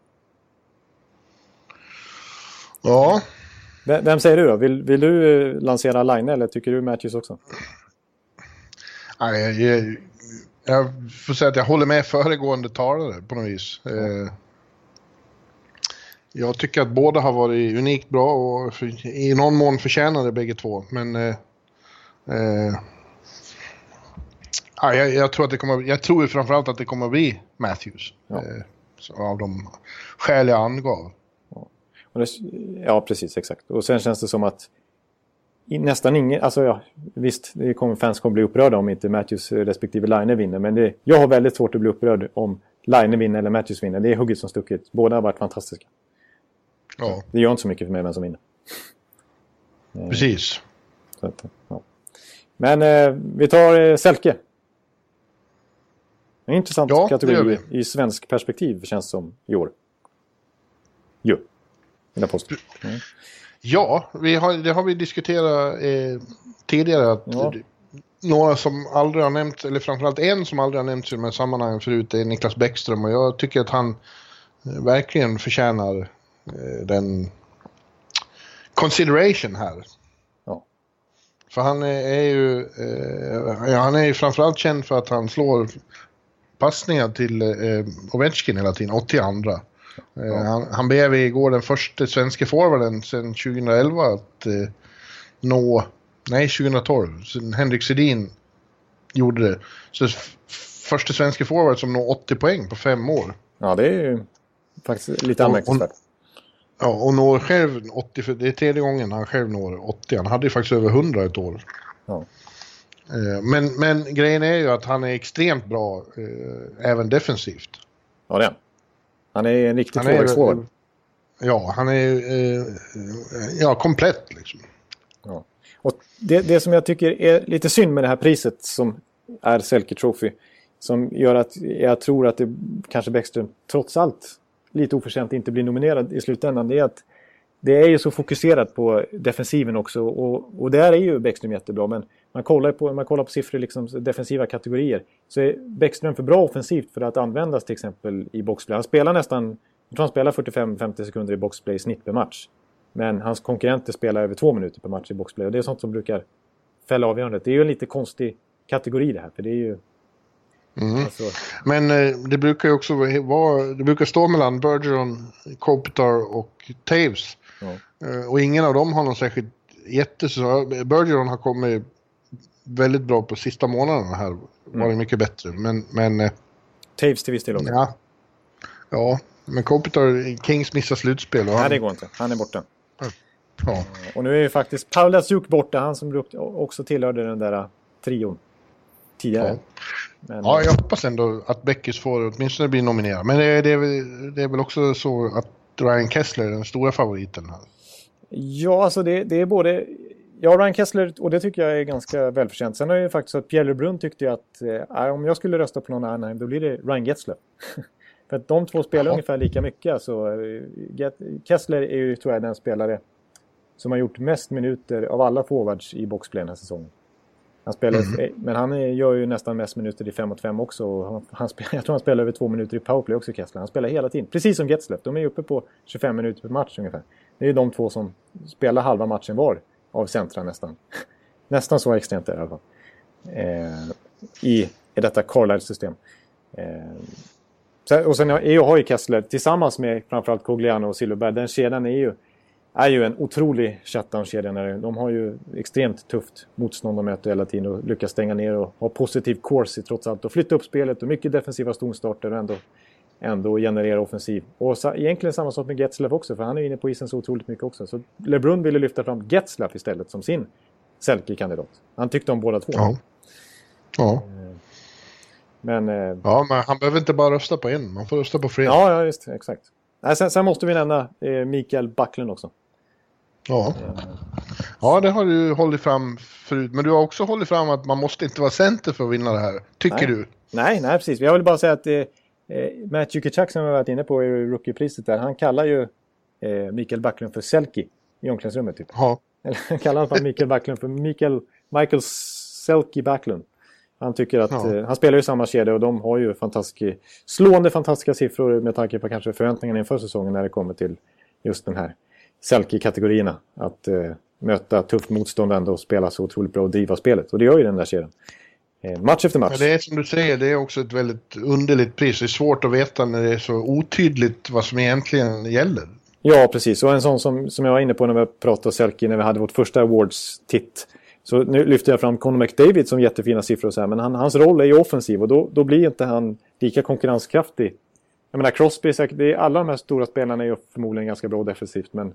Ja. Vem, vem säger du då? Vill, vill du eh, lansera Line eller tycker du Matthews också? Nej, jag, jag får säga att jag håller med föregående talare på något vis. Eh, jag tycker att båda har varit unikt bra och i någon mån förtjänade bägge två. Men eh, eh, ja, jag, jag, tror att det kommer, jag tror framförallt att det kommer att bli Matthews. Ja. Eh, av de skäl jag angav. Det, ja, precis. Exakt. Och sen känns det som att nästan ingen... Alltså ja, visst, det kommer, fans kommer bli upprörda om inte Matthews respektive Line vinner. Men det, jag har väldigt svårt att bli upprörd om Line vinner eller Matthews vinner. Det är hugget som stucket. Båda har varit fantastiska. Ja, Det gör inte så mycket för mig vem som vinner. precis. Så att, ja. Men eh, vi tar eh, Selke. En intressant Ja, kategori i svensk perspektiv känns som i år. Jo. Jag påstå. Mm. Ja, vi har, det har vi diskuterat eh, tidigare. Att Ja. Några som aldrig har nämnts, eller framförallt en som aldrig har nämnts i de här sammanhangen förut är Niklas Bäckström. Och jag tycker att han eh, verkligen förtjänar eh, den consideration här. Ja. För han är, är ju, eh, ja, han är ju framförallt känd för att han slår passningar till eh, Ovechkin hela tiden, 82. Eh, han, han blev igår den första svenska forwarden sedan 2011 att eh, nå, nej 2012, sen Henrik Sedin gjorde det. Så första svenska forward som når 80 poäng på fem år. ja, det är ju faktiskt lite anmärkningsvärt. Ja, och når själv 80, för det är tredje gången han själv når 80. Han hade ju faktiskt över 100 ett år. Ja. Eh, Men, men grejen är ju att han är extremt bra eh, även defensivt. Ja, det är han. Är en riktig tvåvägsforward. ja, han är eh, ja, komplett liksom. Ja. Och det, det som jag tycker är lite synd med det här priset som är Selke Trophy. Som gör att jag tror att det kanske Bäckström trots allt lite oförtjänt inte blir nominerad i slutändan. Det är att det är ju så fokuserat på defensiven också. Och, och där är ju Bäckström jättebra. Men man kollar på, man kollar på siffror, liksom defensiva kategorier. Så är Bäckström för bra offensivt för att användas till exempel i boxplay. Han spelar nästan, jag tror han spelar 45-50 sekunder i boxplay i snitt per match. Men hans konkurrenter spelar över två minuter per match i boxplay. Och det är sånt som brukar fälla avgörandet. Det är ju en lite konstig kategori det här. För det är ju... Mm. Alltså, Men eh, det brukar ju också vara, det brukar stå mellan Bergeron, Kopitar och Taves. ja. Eh, Och ingen av dem har någon särskilt jättesäsong. Bergeron har kommit väldigt bra på sista månaderna här. Varit mycket bättre. Men, men eh, Taves till viss del också. ja. Ja, men Kopitar, Kings missar slutspel. Och Nej, han, det går inte. Han är borta. ja. Och nu är ju faktiskt Paul Juk borta. Han som också tillhörde den där trion tidigare. Ja. Men, ja, jag hoppas ändå att Beckis får åtminstone bli nominerad. Men det, det, är, väl- det är väl också så att Ryan Kessler är den stora favoriten här. Ja, alltså det, det är både... Ja, Ryan Kessler, och det tycker jag är ganska välförtjänt. Sen har ju faktiskt så att Pierre LeBrun tyckte att eh, om jag skulle rösta på någon annan, då blir det Ryan Getzler. För att de två spelar Jaha. ungefär lika mycket. Alltså, eh, Kessler är ju, tror jag, den spelare som har gjort mest minuter av alla forwards i boxplay den här säsongen. Han spelar, eh, Men han gör ju nästan mest minuter i 5 mot 5 också. Och han, han spelar, jag tror han spelar över två minuter i powerplay också, Kessler. Han spelar hela tiden. Precis som Getzler. De är ju uppe på 25 minuter per match ungefär. Det är ju de två som spelar halva matchen var av centra nästan. nästan så extremt är det i alla fall. Eh, i, I detta Carlisle-system. Eh, och sen har- EU har ju Kessler tillsammans med framförallt Cogliano och Silverberg. Den kedjan är ju, är ju en otrolig shutdown-kedja. De har ju extremt tufft motstånd de möter hela tiden och lyckas stänga ner och ha positiv course trots allt. Och flytta upp spelet och mycket defensiva stonstarter och ändå, ändå generera offensiv. Och sa, egentligen samma sak med Getzlaff också för han är inne på isen så otroligt mycket också. Så LeBrun ville lyfta fram Getzlaff istället som sin Selke-kandidat. Han tyckte om båda två. Ja. Ja. Men eh, ja, men han behöver inte bara rösta på en. Man får rösta på flera. Ja, ja just exakt. Nej, sen, sen måste vi nämna eh, Mikael Backlund också. Ja. ja, det har du hållit fram förut. Men du har också hållit fram att man måste inte vara center för att vinna det här. Tycker Nej. du? Nej, nej precis. Jag vill bara säga att eh, eh, Matthew Kachuk som vi varit inne på i rookiepriset där, han kallar ju eh, Mikael Backlund för Selki i omklädningsrummet. Typ. Ja. Eller han kallar fall Mikael Backlund för Mikael, Michael Selki Backlund Han tycker att ja. han spelar i samma kedja och de har ju fantastisk, slående fantastiska siffror med tanke på kanske förväntningarna inför säsongen när det kommer till just den här Selke-kategorierna. Att eh, möta tufft motstånd ändå och spela så otroligt bra och driva spelet. Och det gör ju den där kedjan. Eh, match efter match. Ja, det är som du säger, det är också ett väldigt underligt pris. Det är svårt att veta när det är så otydligt vad som egentligen gäller. Ja, precis. Och en sån som, som jag var inne på när vi pratade om Selke när vi hade vårt första Awards-titt. Så nu lyfter jag fram Conor McDavid som jättefina siffror så här, men han, hans roll är ju offensiv och då, då blir inte han lika konkurrenskraftig. Jag menar Crosby, det är, alla de här stora spelarna är ju förmodligen ganska bra defensivt men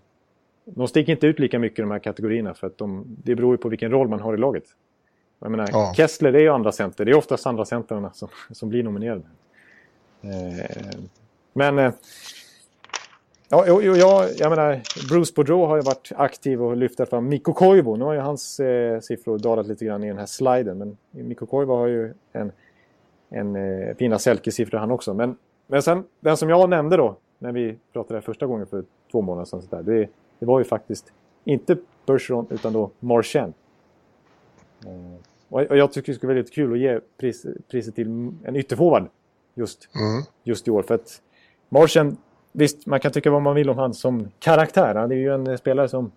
de sticker inte ut lika mycket i de här kategorierna för att de, det beror ju på vilken roll man har i laget. Jag menar, ja. Kessler är ju andra center, det är oftast andra centerna som, som blir nominerade. Eh, men eh, Ja, jag, jag, jag menar, Bruce Boudreau har ju varit aktiv och lyft fram Mikko Koivu. Nu har ju hans eh, siffror dalat lite grann i den här sliden. Men Mikko Koivu har ju en, en eh, fina Selke-siffror han också. Men, men sen, den som jag nämnde då, när vi pratade första gången för två månader sedan. Så där, det, det var ju faktiskt inte Bergeron utan då Marchand. Eh, och, jag tycker det skulle vara lite kul att ge pris, priset till en ytterforward just, mm. just i år. För att Marchand Visst, man kan tycka vad man vill om han som karaktär. Han är ju en spelare som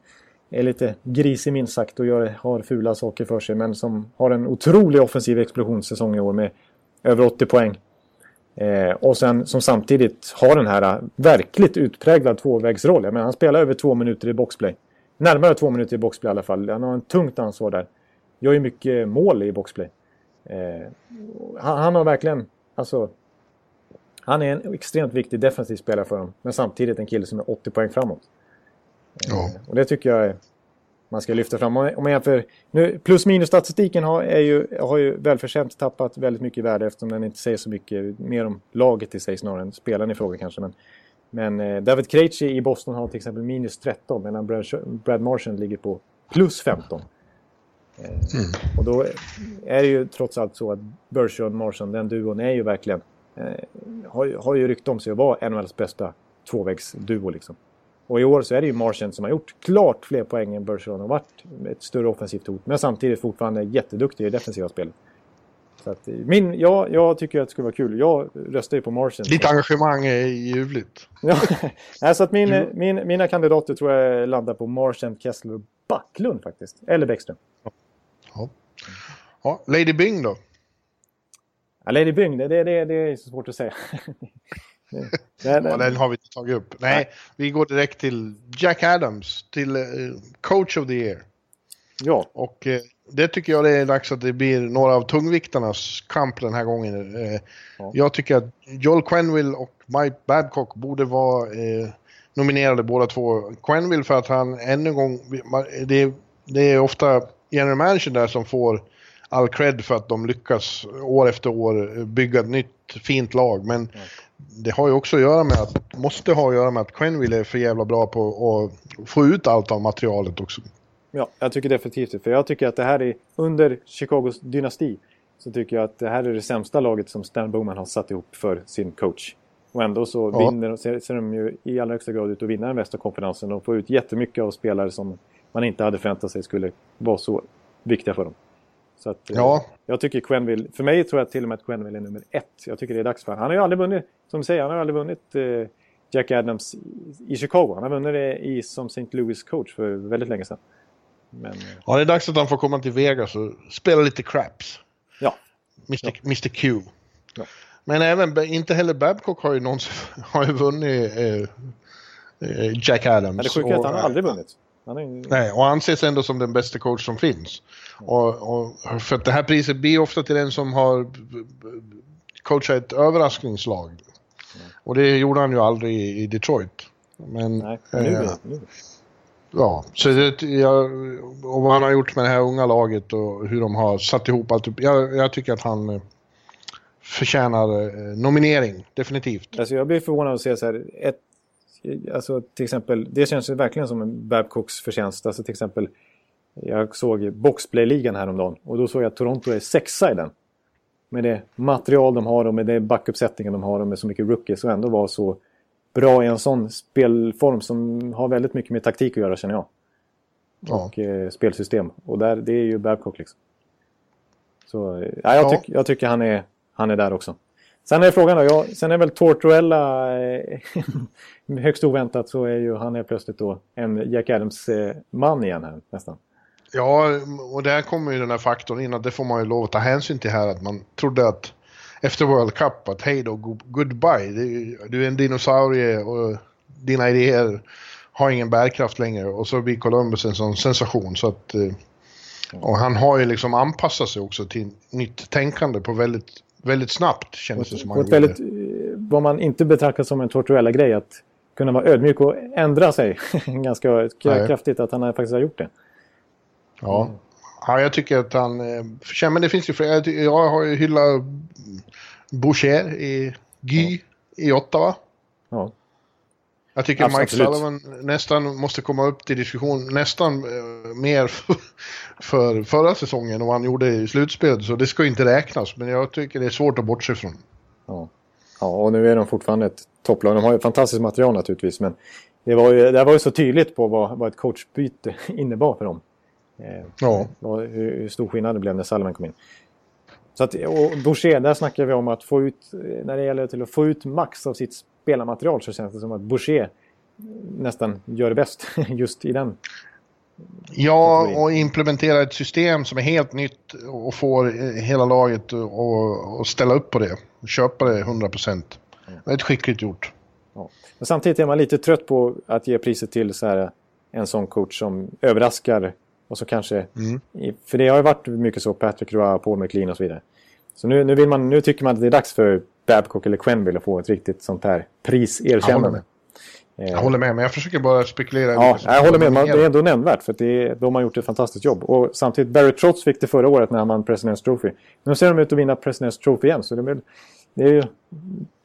är lite grisig minst sagt och gör, har fula saker för sig. Men som har en otrolig offensiv explosionssäsong i år med över 80 poäng. Eh, och sen som samtidigt har den här verkligt utpräglad tvåvägsroll. Jag menar, han spelar över två minuter i boxplay. Närmare två minuter i boxplay i alla fall. Han har en tungt ansvar där. Gör ju mycket mål i boxplay. Eh, han, han, har verkligen, alltså han är en extremt viktig defensiv spelare för dem. Men samtidigt en kille som är 80 poäng framåt. Ja. Eh, och det tycker jag man ska lyfta fram. Om man jämför, nu, plus minus statistiken har, är ju, har ju välförtjänt tappat väldigt mycket värde eftersom den inte säger så mycket mer om laget i sig snarare än spelaren i fråga kanske. Men, men eh, David Krejci i Boston har till exempel minus 13 medan Brad, Brad Marchand ligger på plus 15. Eh, mm. Och då är det ju trots allt så att Bergeron och Marchand, den duon, är ju verkligen eh, har, har ju rykte om sig att vara NHLs bästa tvåvägsduo. Liksom. Och i år så är det ju Marchand som har gjort klart fler poäng än Bergeron och varit ett större offensivt hot. Men samtidigt fortfarande jätteduktig i det defensiva spelet. Så att, min, ja, jag tycker att det skulle vara kul. Jag röstar ju på Marchand. Ditt engagemang är ljuvligt. ja, så att min, min, mina kandidater tror jag landar på Marchand, Kessler och Backlund faktiskt. Eller Bäckström. Ja. ja. Lady Bing då? Ja, Lady Byng, det, det, det, det är så svårt att säga. det, det, ja, den har vi inte tagit upp. Nej, Nej, vi går direkt till Jack Adams, till uh, Coach of the Year. Ja. Och uh, det tycker jag det är dags att det blir några av tungviktarnas kamp den här gången. Uh, ja. Jag tycker att Joel Quenville och Mike Babcock borde vara nominerade båda två. Quenville för att han ännu en gång, det, det är ofta general manager där som får all cred för att de lyckas år efter år bygga ett nytt fint lag. Men mm. det har ju också att göra med att, måste ha att göra med att Quenville är för jävla bra på att få ut allt av materialet också. Ja, jag tycker definitivt det. För jag tycker att det här är under Chicagos dynasti. Så tycker jag att det här är det sämsta laget som Stan Bowman har satt ihop för sin coach. Och ändå så ja. vinner, ser, ser de ju i allra högsta grad ut att vinna den västra konferensen och få ut jättemycket av spelare som man inte hade förväntat sig skulle vara så viktiga för dem. Så att, ja. Eh, jag tycker Quenville, för mig tror jag till och med att Quenville är nummer ett. Jag tycker det är dags för honom. Han har ju aldrig vunnit, som du säger, han har aldrig vunnit eh, Jack Adams i Chicago. Han har vunnit det i, som St. Louis coach för väldigt länge sedan. Men, eh, ja, det är dags att han får komma till Vegas och spela lite craps. Ja. Mr, ja. Mr Q. Ja. Men även, inte heller Babcock har ju, någonsin, har ju vunnit eh, eh, Jack Adams. Men det sjuka är att han har aldrig vunnit. Är... Nej, och han ses ändå som den bästa coach som finns. Och, och, för att det här priset blir ofta till den som har coachat ett överraskningslag. Och det gjorde han ju aldrig i Detroit. Men, Nej, nu, eh, nu. Ja, så det, jag, och vad han har gjort med det här unga laget och hur de har satt ihop allt. Jag, jag tycker att han eh, förtjänar eh, nominering, definitivt. Alltså jag blir förvånad att se så här, ett, alltså till exempel, det känns verkligen som en Babcocks förtjänst. Alltså till exempel jag såg Boxplay-ligan häromdagen och då såg jag att Toronto är sexa i den. Med det material de har och med det backuppsättningen de har och med så mycket rookies och ändå vara så bra i en sån spelform som har väldigt mycket med taktik att göra känner jag. Och ja. eh, spelsystem. Och där, det är ju Babcock liksom. Så ja, jag, tyck, jag tycker han är, han är där också. Sen är frågan då, ja, sen är väl Tortorella eh, högst oväntat så är ju han är plötsligt då en Jack Adams-man igen här nästan. Ja, och där kommer ju den här faktorn in att det får man ju lov att ta hänsyn till här att man trodde att efter World Cup att hej då, goodbye, du är en dinosaurie och dina idéer har ingen bärkraft längre. Och så blir Columbus en sån sensation så att eh, och han har ju liksom anpassat sig också till nytt tänkande på väldigt, väldigt snabbt känns det som. Ett väldigt, eh, vad man inte betraktar som en tortuella grej att kunna vara ödmjuk och ändra sig ganska Nej. kraftigt att han faktiskt har gjort det. Ja. ja, jag tycker att han förtjänar, men det finns ju fler, jag har ju hyllat Boucher i Guy i Ottawa. Ja. Jag tycker Absolut. Mike Sullivan nästan måste komma upp till diskussion nästan eh, mer för förra säsongen och vad han gjorde i slutspelet. Så det ska inte räknas, men jag tycker det är svårt att bortse från. Ja, ja och nu är de fortfarande ett topplag. De har ju fantastiskt material naturligtvis, men det var ju, det var ju så tydligt på vad, vad ett coachbyte innebar för dem. Eh, ja. Hur, hur stor skillnad det blev när Sullivan kom in. Så att, och Boucher, där snackar vi om att få ut, när det gäller till att få ut max av sitt spelarmaterial så känns det som att Boucher nästan gör det bäst just i den. Ja, och implementera ett system som är helt nytt och får hela laget att ställa upp på det. Köpa det 100 procent. Det är ett skickligt gjort. Ja. Men samtidigt är man lite trött på att ge priset till så här, en sån coach som överraskar och så kanske, mm. För det har ju varit mycket så, Patrick Roy, Paul McLean och så vidare. Så nu, nu, vill man, nu tycker man att det är dags för Babcock eller Quenville att få ett riktigt sånt här priserkännande. Jag, jag håller med, men jag försöker bara spekulera. Ja, jag håller med. Man, det är ändå nämnvärt för det, de har gjort ett fantastiskt jobb. Och samtidigt, Barry Trotz fick det förra året när han vann President's Trophy. Nu ser de ut att vinna President's Trophy igen. Så det är, det är ju,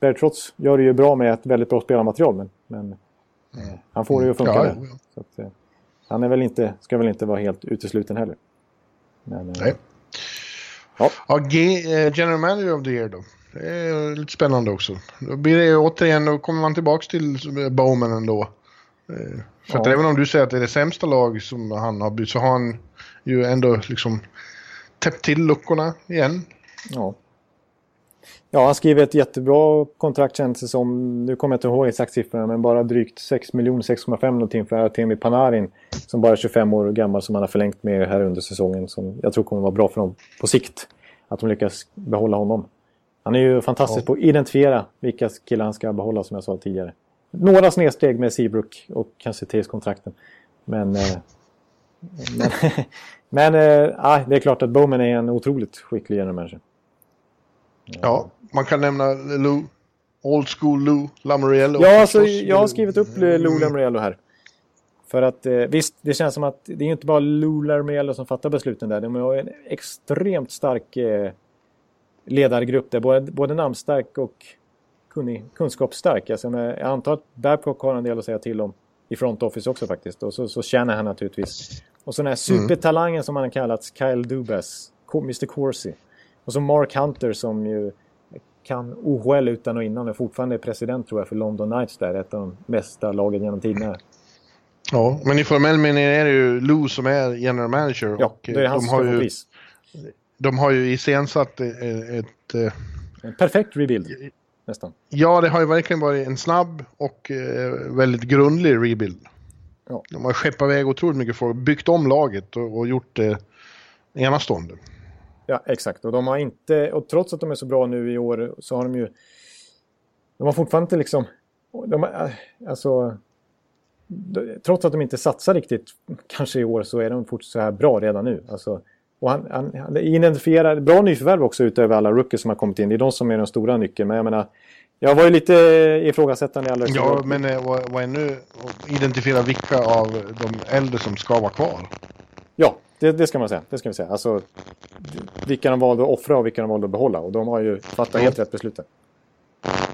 Barry Trotz gör det ju bra med ett väldigt bra spelarmaterial. Men, men mm. han får det ju att funka. Ja, ja, att, eh, han är väl inte, ska väl inte vara helt utesluten heller. Men, eh, Nej. Ja. ja, eh, General Manager of the Year då. Det är lite spännande också. Då blir det återigen, då kommer man tillbaka till Bowman ändå. Eh, för ja. att även om du säger att det är det sämsta lag som han har bytt så har han ju ändå liksom täppt till luckorna igen. Ja. Ja, han skriver ett jättebra kontrakt känns det som. Nu kommer jag inte ihåg exakt siffrorna men bara drygt 6 miljoner, 6,5 någonting för Artemi Panarin. Som bara är 25 år gammal som han har förlängt med här under säsongen. Som jag tror kommer vara bra för dem på sikt. Att de lyckas behålla honom. Han är ju fantastisk ja. på att identifiera vilka killar han ska behålla som jag sa tidigare. Några snedsteg med Seabrook och kanske TS-kontrakten. Men, eh, men, men eh, det är klart att Bowman är en otroligt skicklig manager. Ja, man kan nämna Lou. Old school Lou Lamoriello. Ja, alltså, jag har skrivit upp Lou Lamoriello här. För att eh, visst, det känns som att det är inte bara Lou Lamoriello som fattar besluten där. De har en extremt stark eh, ledargrupp där. Både, både namnstark och kunnig, kunskapsstark. Alltså, jag antar att Babcock har en del att säga till om i front office också faktiskt. Och så, så känner han naturligtvis. Och så den här mm. supertalangen mm. som han har kallats, Kyle Dubas, Mr Corsi. Och så Mark Hunter som ju kan OHL utan och innan och fortfarande är president tror jag för London Knights där. Ett av de bästa lagen genom tiderna. Ja, men i formell mening är det ju Lou som är general manager. Ja, det är han de som har ju, pris. De har ju iscensatt ett... ett eh, en perfekt rebuild. Nästan. Ja, det har ju verkligen varit en snabb och eh, väldigt grundlig rebuild. Ja. De har skeppat iväg otroligt mycket folk, byggt om laget och, och gjort det eh, enastående. Ja, exakt. Och de har inte, och trots att de är så bra nu i år så har de ju... De har fortfarande inte liksom... De har, alltså... Trots att de inte satsar riktigt kanske i år så är de fortfarande så här bra redan nu. Alltså, och han, han, han identifierar bra nyförvärv också utöver alla rookies som har kommit in. Det är de som är den stora nyckeln. Men jag menar, jag var ju lite ifrågasättande i allra Ja, men eh, vad, vad är nu identifiera vilka av de äldre som ska vara kvar? Ja, det, det, ska man säga. Det ska vi säga. Alltså, vilka de valde att offra och vilka de valde att behålla. Och de har ju fattat helt rätt beslut.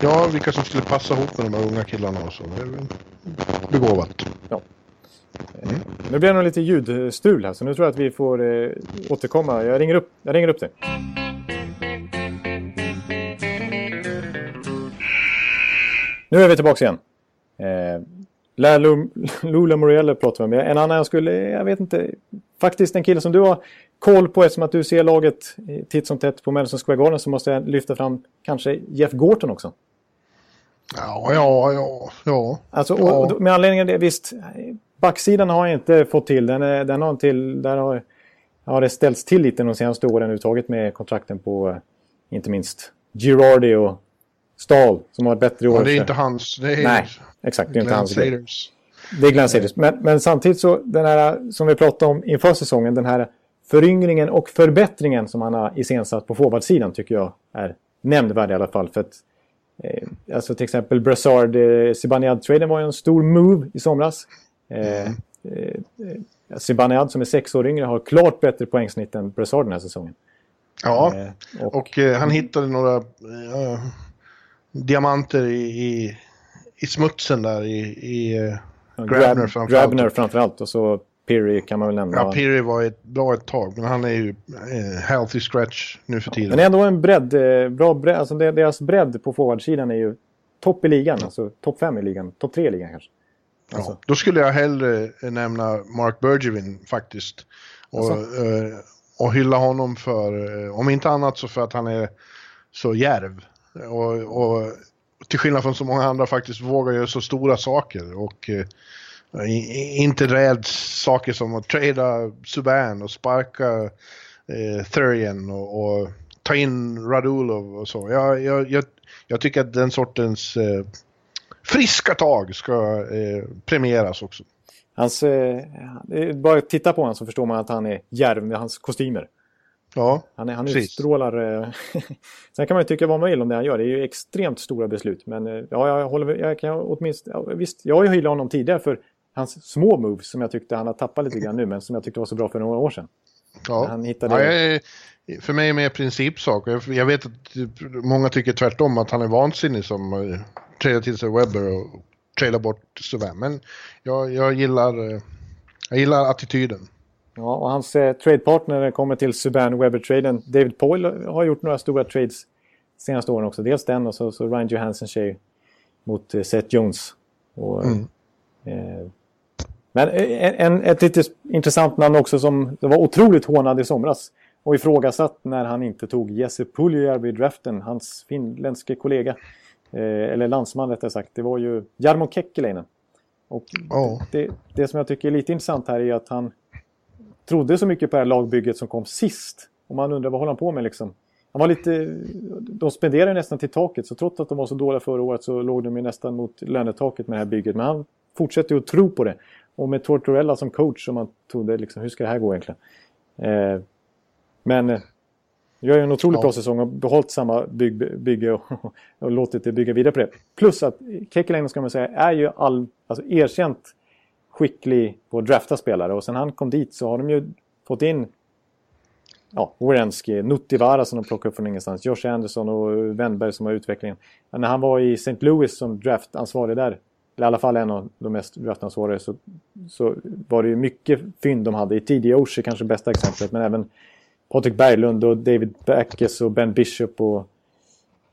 Ja, vilka som skulle passa ihop med de här unga killarna och så. Det är begåvat. Ja. Mm. Nu blir det nog lite ljudstrul här, så nu tror jag att vi får eh, återkomma. Jag ringer upp, jag ringer upp dig. Nu är vi tillbaka igen. Eh, Lula Moriello pratar vi med. En annan jag skulle, jag vet inte, faktiskt en kille som du har koll på, eftersom att du ser laget titt som tätt på Madison Square Garden så måste jag lyfta fram kanske Jeff Gorton också. Ja, ja, ja. ja. Alltså, ja. Och, med anledning av det, visst, backsidan har jag inte fått till. Den, är, den har till, där har, har det ställts till lite de senaste åren överhuvudtaget med kontrakten på inte minst Girardi och Stahl som har ett bättre år. Ja, det är inte hans. Det är Nej, exakt. Det är inte hans. Saders. Det är Glenn Saders. Men, men samtidigt så, den här som vi pratade om inför säsongen, den här föryngringen och förbättringen som han har iscensatt på forwardsidan tycker jag är nämnvärd i alla fall. För att, eh, alltså till exempel Brassard, eh, Zibanejad-traden var ju en stor move i somras. Eh, mm. eh, Zibanejad som är sex år yngre har klart bättre poängsnitt än Brassard den här säsongen. Ja, eh, och, och eh, han hittade några eh, diamanter i, i, i, smutsen där i, i Grabner framförallt. Grabner framförallt och så Pirry kan man väl nämna. Ja, Pirry var ett, bra ett tag, men han är ju eh, healthy scratch nu för tiden. men ändå en bredd, eh, bra bredd, alltså deras bredd på forwardsidan är ju topp i ligan, alltså topp fem i ligan, topp tre i ligan kanske. Alltså. Ja, då skulle jag hellre nämna Mark Bergevin faktiskt. Och, alltså. och hylla honom för, eh, om inte annat så för att han är så järv. Och, och till skillnad från så många andra faktiskt vågar göra så stora saker. Och eh, inte räds saker som att trada Subban och sparka eh, Thurian och, och, ta in Radulov och så. Jag, jag, jag, jag tycker att den sortens eh, friska tag ska eh, premieras också. Hans, eh, bara titta på honom så förstår man att han är järv med hans kostymer. Ja, Han, är, han utstrålar... Eh, sen kan man ju tycka vad man vill om det han gör. Det är ju extremt stora beslut. Men eh, ja, jag håller jag kan åtminstone... Ja, visst, jag har ju hyllat honom tidigare för hans små moves som jag tyckte han har tappat lite grann nu men som jag tyckte var så bra för några år sedan. Ja, han hittade... ja för mig är det mer principsak. Jag vet att många tycker tvärtom att han är vansinnig som tradar till sig Webber och tradar bort Suvan. Men jag, jag, gillar, uh, jag gillar attityden. Ja, och hans eh, tradepartner kommer till Subban Webber-traden. David Poyle har gjort några stora trades senaste åren också. Dels den och så, så Ryan Johansson tjej mot eh, Seth Jones. Och, mm. eh, men eh, en, ett lite intressant namn också som det var otroligt hånad i somras och ifrågasatt när han inte tog Jesse Puljujärvi i draften, hans finländske kollega. Eh, eller landsman rättare sagt. Det var ju Jarmo Kekkeläinen. Och oh. det, det, som jag tycker är lite intressant här är att han trodde så mycket på det här lagbygget som kom sist. Och man undrar vad håller han på med liksom. Han var lite, de spenderade nästan till taket så trots att de var så dåliga förra året så låg de ju nästan mot lönetaket med det här bygget. Men han fortsätter ju att tro på det. Och med Tortorella som coach som man trodde liksom, hur ska det här gå egentligen? Eh, men eh, gör en otroligt ja. bra säsong och behållit samma bygg, bygge och, och låtit det bygga vidare på det. Plus att Kekkeläinen ska man säga är ju all, alltså erkänt skicklig på att drafta spelare. Och sen han kom dit så har de ju fått in ja, Wierenski, Nuttivara som de plockade upp från ingenstans, Josh Anderson och Wennberg som har utvecklingen. Men när han var i St. Louis som draftansvarig där, eller i alla fall en av de mest draftansvariga, så, så var det ju mycket fynd de hade. I tidiga Oshie kanske bästa exemplet, men även Patrik Berglund och David Backes och Ben Bishop och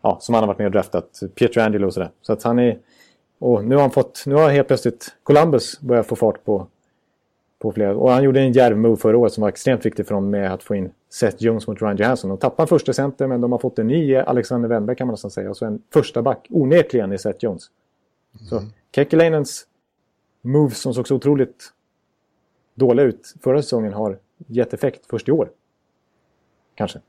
ja, som han har varit med och draftat. Pietro Angelo och sådär. Så att han är och nu har han fått, nu har helt plötsligt Columbus börjat få fart på, på flera. Och han gjorde en djärv move förra året som var extremt viktig för dem med att få in Seth Jones mot Ryan Johansson. De tappade första center men de har fått en ny Alexander Wennberg kan man nästan säga. Och så en första back, onekligen i Seth Jones. Mm. Så Kekkeläinens moves som såg så otroligt dåliga ut förra säsongen har gett effekt först i år. Kanske.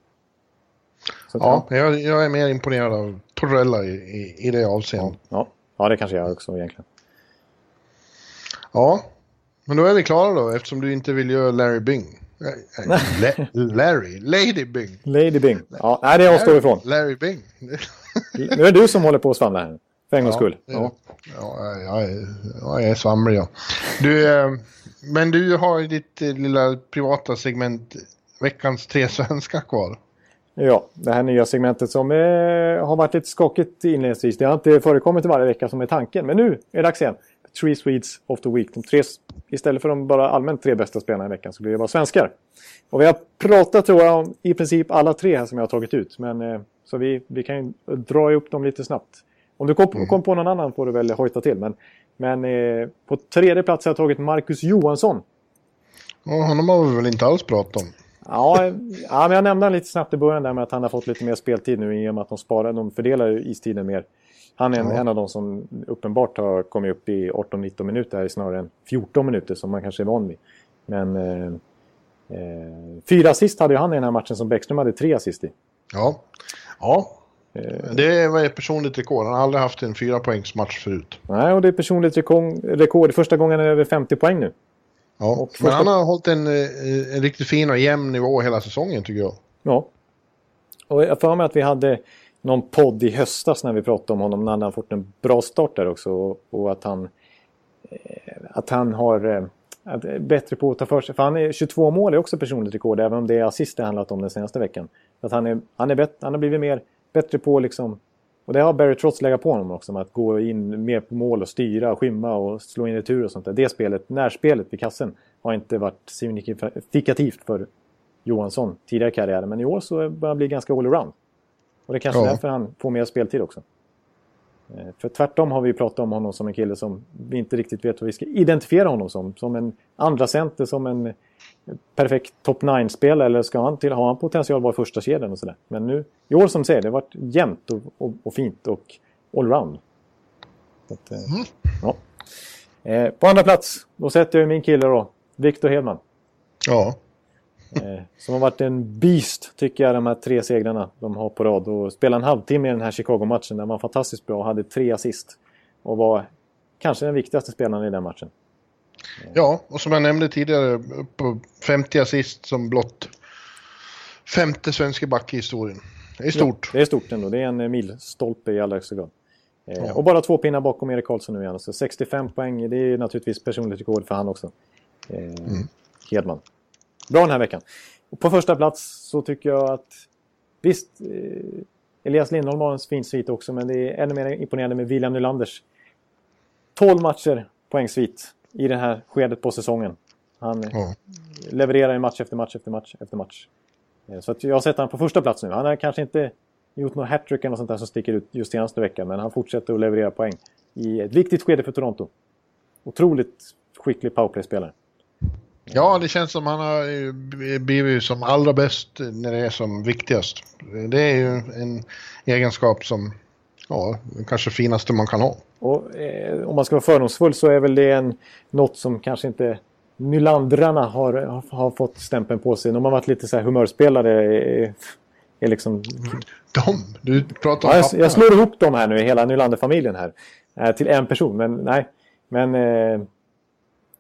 Så ja, jag, jag, är mer imponerad av Torrella i, i, i det avseendet. Ja, ja. Ja, det kanske jag också egentligen. Ja, men då är vi klara då eftersom du inte vill göra Larry Bing. La Larry, Lady Bing. Lady Bing. Ja, nej, det avstår vi ifrån. Larry Bing. nu är det du som håller på att svamla här. För en gångs skull. Ja, ja jag, är, jag är svamlig ja. Du, eh, men du har ju ditt eh, lilla privata segment veckans tre svenska kvar. Ja, det här nya segmentet som eh, har varit lite skakigt inledningsvis. Det har inte förekommit varje vecka som är tanken. Men nu är det dags igen. Three Swedes of the Week. De tre, istället för de bara allmänt tre bästa spelarna i veckan så blir det bara svenskar. Och vi har pratat tror jag om i princip alla tre här som jag har tagit ut. Men, eh, så vi, vi kan ju dra upp dem lite snabbt. Om du kom, mm. kom på någon annan får du väl hojta till. Men, men eh, på tredje plats har jag tagit Marcus Johansson. Ja, honom har vi väl inte alls pratat om. Ja, ja, men jag nämnde lite snabbt i början där med att han har fått lite mer speltid nu i och med att de sparar, de fördelar istiden mer. Han är en, ja. en av de som uppenbart har kommit upp i 18-19 minuter snarare än 14 minuter som man kanske är van vid. Men eh, eh, fyra assist hade ju han i den här matchen som Bäckström hade tre assist i. Ja, ja. Eh. Det var ett personligt rekord. Han har aldrig haft en fyra poängs match förut. Nej, och det är personligt rekord. Första gången är över 50 poäng nu. Ja, första... men han har hållit en, eh, en riktigt fin och jämn nivå hela säsongen tycker jag. Ja. Och jag får mig att vi hade någon podd i höstas när vi pratade om honom när han har fått en bra start där också. Och, och att han, eh, att han har att, bättre på att ta för sig. För han är 22 mål är också personligt rekord även om det är assist det handlat om den senaste veckan. Att han, är, han, är bet, han har blivit mer, bättre på liksom och det har Barry Trotz legat på honom också, med att gå in mer på mål och styra, och skymma och slå in retur och sånt där. Det spelet, närspelet vid kassen, har inte varit signifikativt för Johansson tidigare i karriären. Men i år så börjar han bli ganska all-around. Och det är kanske ja. därför han får mer speltid också. Eh, för tvärtom har vi pratat om honom som en kille som vi inte riktigt vet vad vi ska identifiera honom som. Som en andra center, som en perfekt top 9-spelare eller ska han till, har han potential att vara första kedjan och sådär. Men nu, i år som säger, det har varit jämnt och, och, och fint och allround. Att, eh, mm. ja. eh, på andra plats, då sätter jag min kille då, Victor Hedman. Ja. Eh, som har varit en beast, tycker jag, de här tre segrarna de har på rad. Och spelade en halvtimme i den här Chicago-matchen där man fantastiskt bra och hade tre assist. Och var kanske den viktigaste spelaren i den matchen. Ja, och som jag nämnde tidigare, på 50 assist som blott femte svenska back i historien. Det är stort. Ja, det är stort ändå. Det är en milstolpe i allra högsta grad. Eh, ja. Och bara två pinnar bakom Erik Karlsson nu igen. Så 65 poäng, det är naturligtvis personligt rekord för han också. Eh, mm. Hedman. Bra den här veckan. Och på första plats så tycker jag att visst, eh, Elias Lindholm har en fin svit också, men det är ännu mer imponerande med William Nylanders 12 matcher poängsvit i det här skedet på säsongen. Han ja. levererar i match efter match efter match efter match. Eh, så att jag sätter honom på första plats nu. Han har kanske inte gjort något hattrick eller något sånt där som sticker ut just senaste veckan. Men han fortsätter att leverera poäng i ett viktigt skede för Toronto. Otroligt skicklig powerplay-spelare. Ja, det känns som han har blivit som allra bäst när det är som viktigast. Det är ju en egenskap som, ja, kanske finaste man kan ha. Och, eh, om man ska vara fördomsfull så är väl det en, något som kanske inte Nylandrarna har, har fått stämpeln på sig. De har varit lite så här humörspelare. Är, är liksom... De? Du pratar om ja, jag, jag, slår ihop dem här nu, hela Nylander-familjen här. Eh, till en person, men nej. Men... Eh,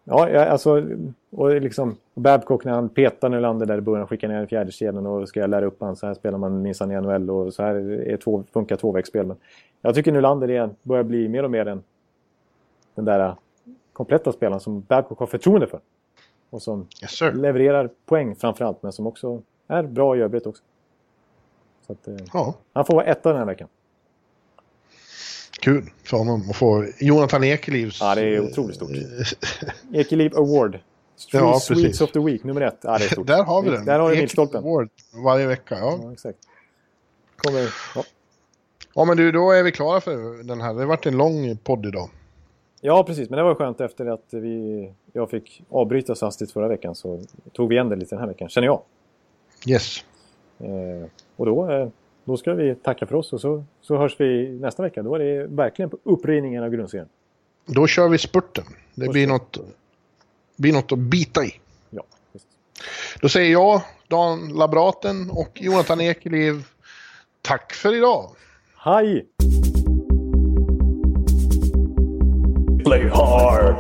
ja, alltså... Och liksom Babcock när han petar Nylander där i början skickar ner fjärde kedjan och ska jag lära upp honom. Så här spelar man minsann i NHL och så här är två, funkar tvåvägsspel. Men jag tycker Nylander igen börjar bli mer och mer en, den där kompletta spelaren som Babcock har förtroende för. Och som yes, levererar poäng framförallt, men som också är bra i övrigt också. Så att, ja. Han får vara etta den här veckan. Kul för honom att få Jonathan Ekelivs... Ja, det är otroligt stort. Ekeliv Award. Street ja, Sweets of the Week, nummer ett. Ja, det är stort. Där har vi den. Där har milstolpen. Award varje vecka, ja. ja exakt. Kommer, ja. ja, men du, då är vi klara för den här. Det har varit en lång podd idag. Ja, precis. Men det var skönt efter att vi, jag fick avbryta så hastigt förra veckan så tog vi igen det lite den här veckan, känner jag. Yes. Eh, och då, eh, då ska vi tacka för oss och så, så hörs vi nästa vecka. Då är det verkligen på upprivningen av grundserien. Då kör vi spurten. Det blir något, blir något att bita i. Ja, precis. Då säger jag, Dan Labraten och Jonathan Ekeliv, tack för idag. Hej! Play hard.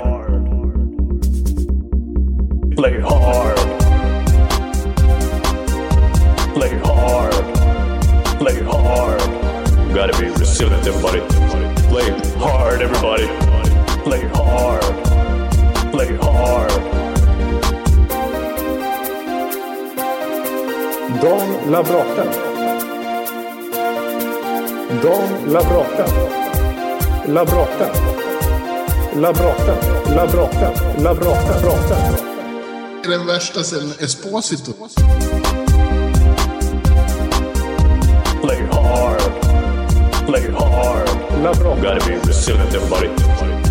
Play hard. Play hard. Play hard. You gotta be resilient, everybody. Play hard, everybody. Play hard. Play hard. Don Labrata. Don Labrata. Labrata. Labrata, Labrata, Labrata, Brata. Den värsta sen Esposito. Play hard. Play hard. Labrata. Gotta be resilient everybody.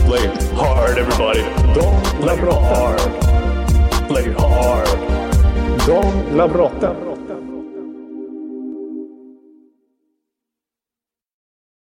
Play hard everybody. Don Play hard. Play hard. Dan Labrata.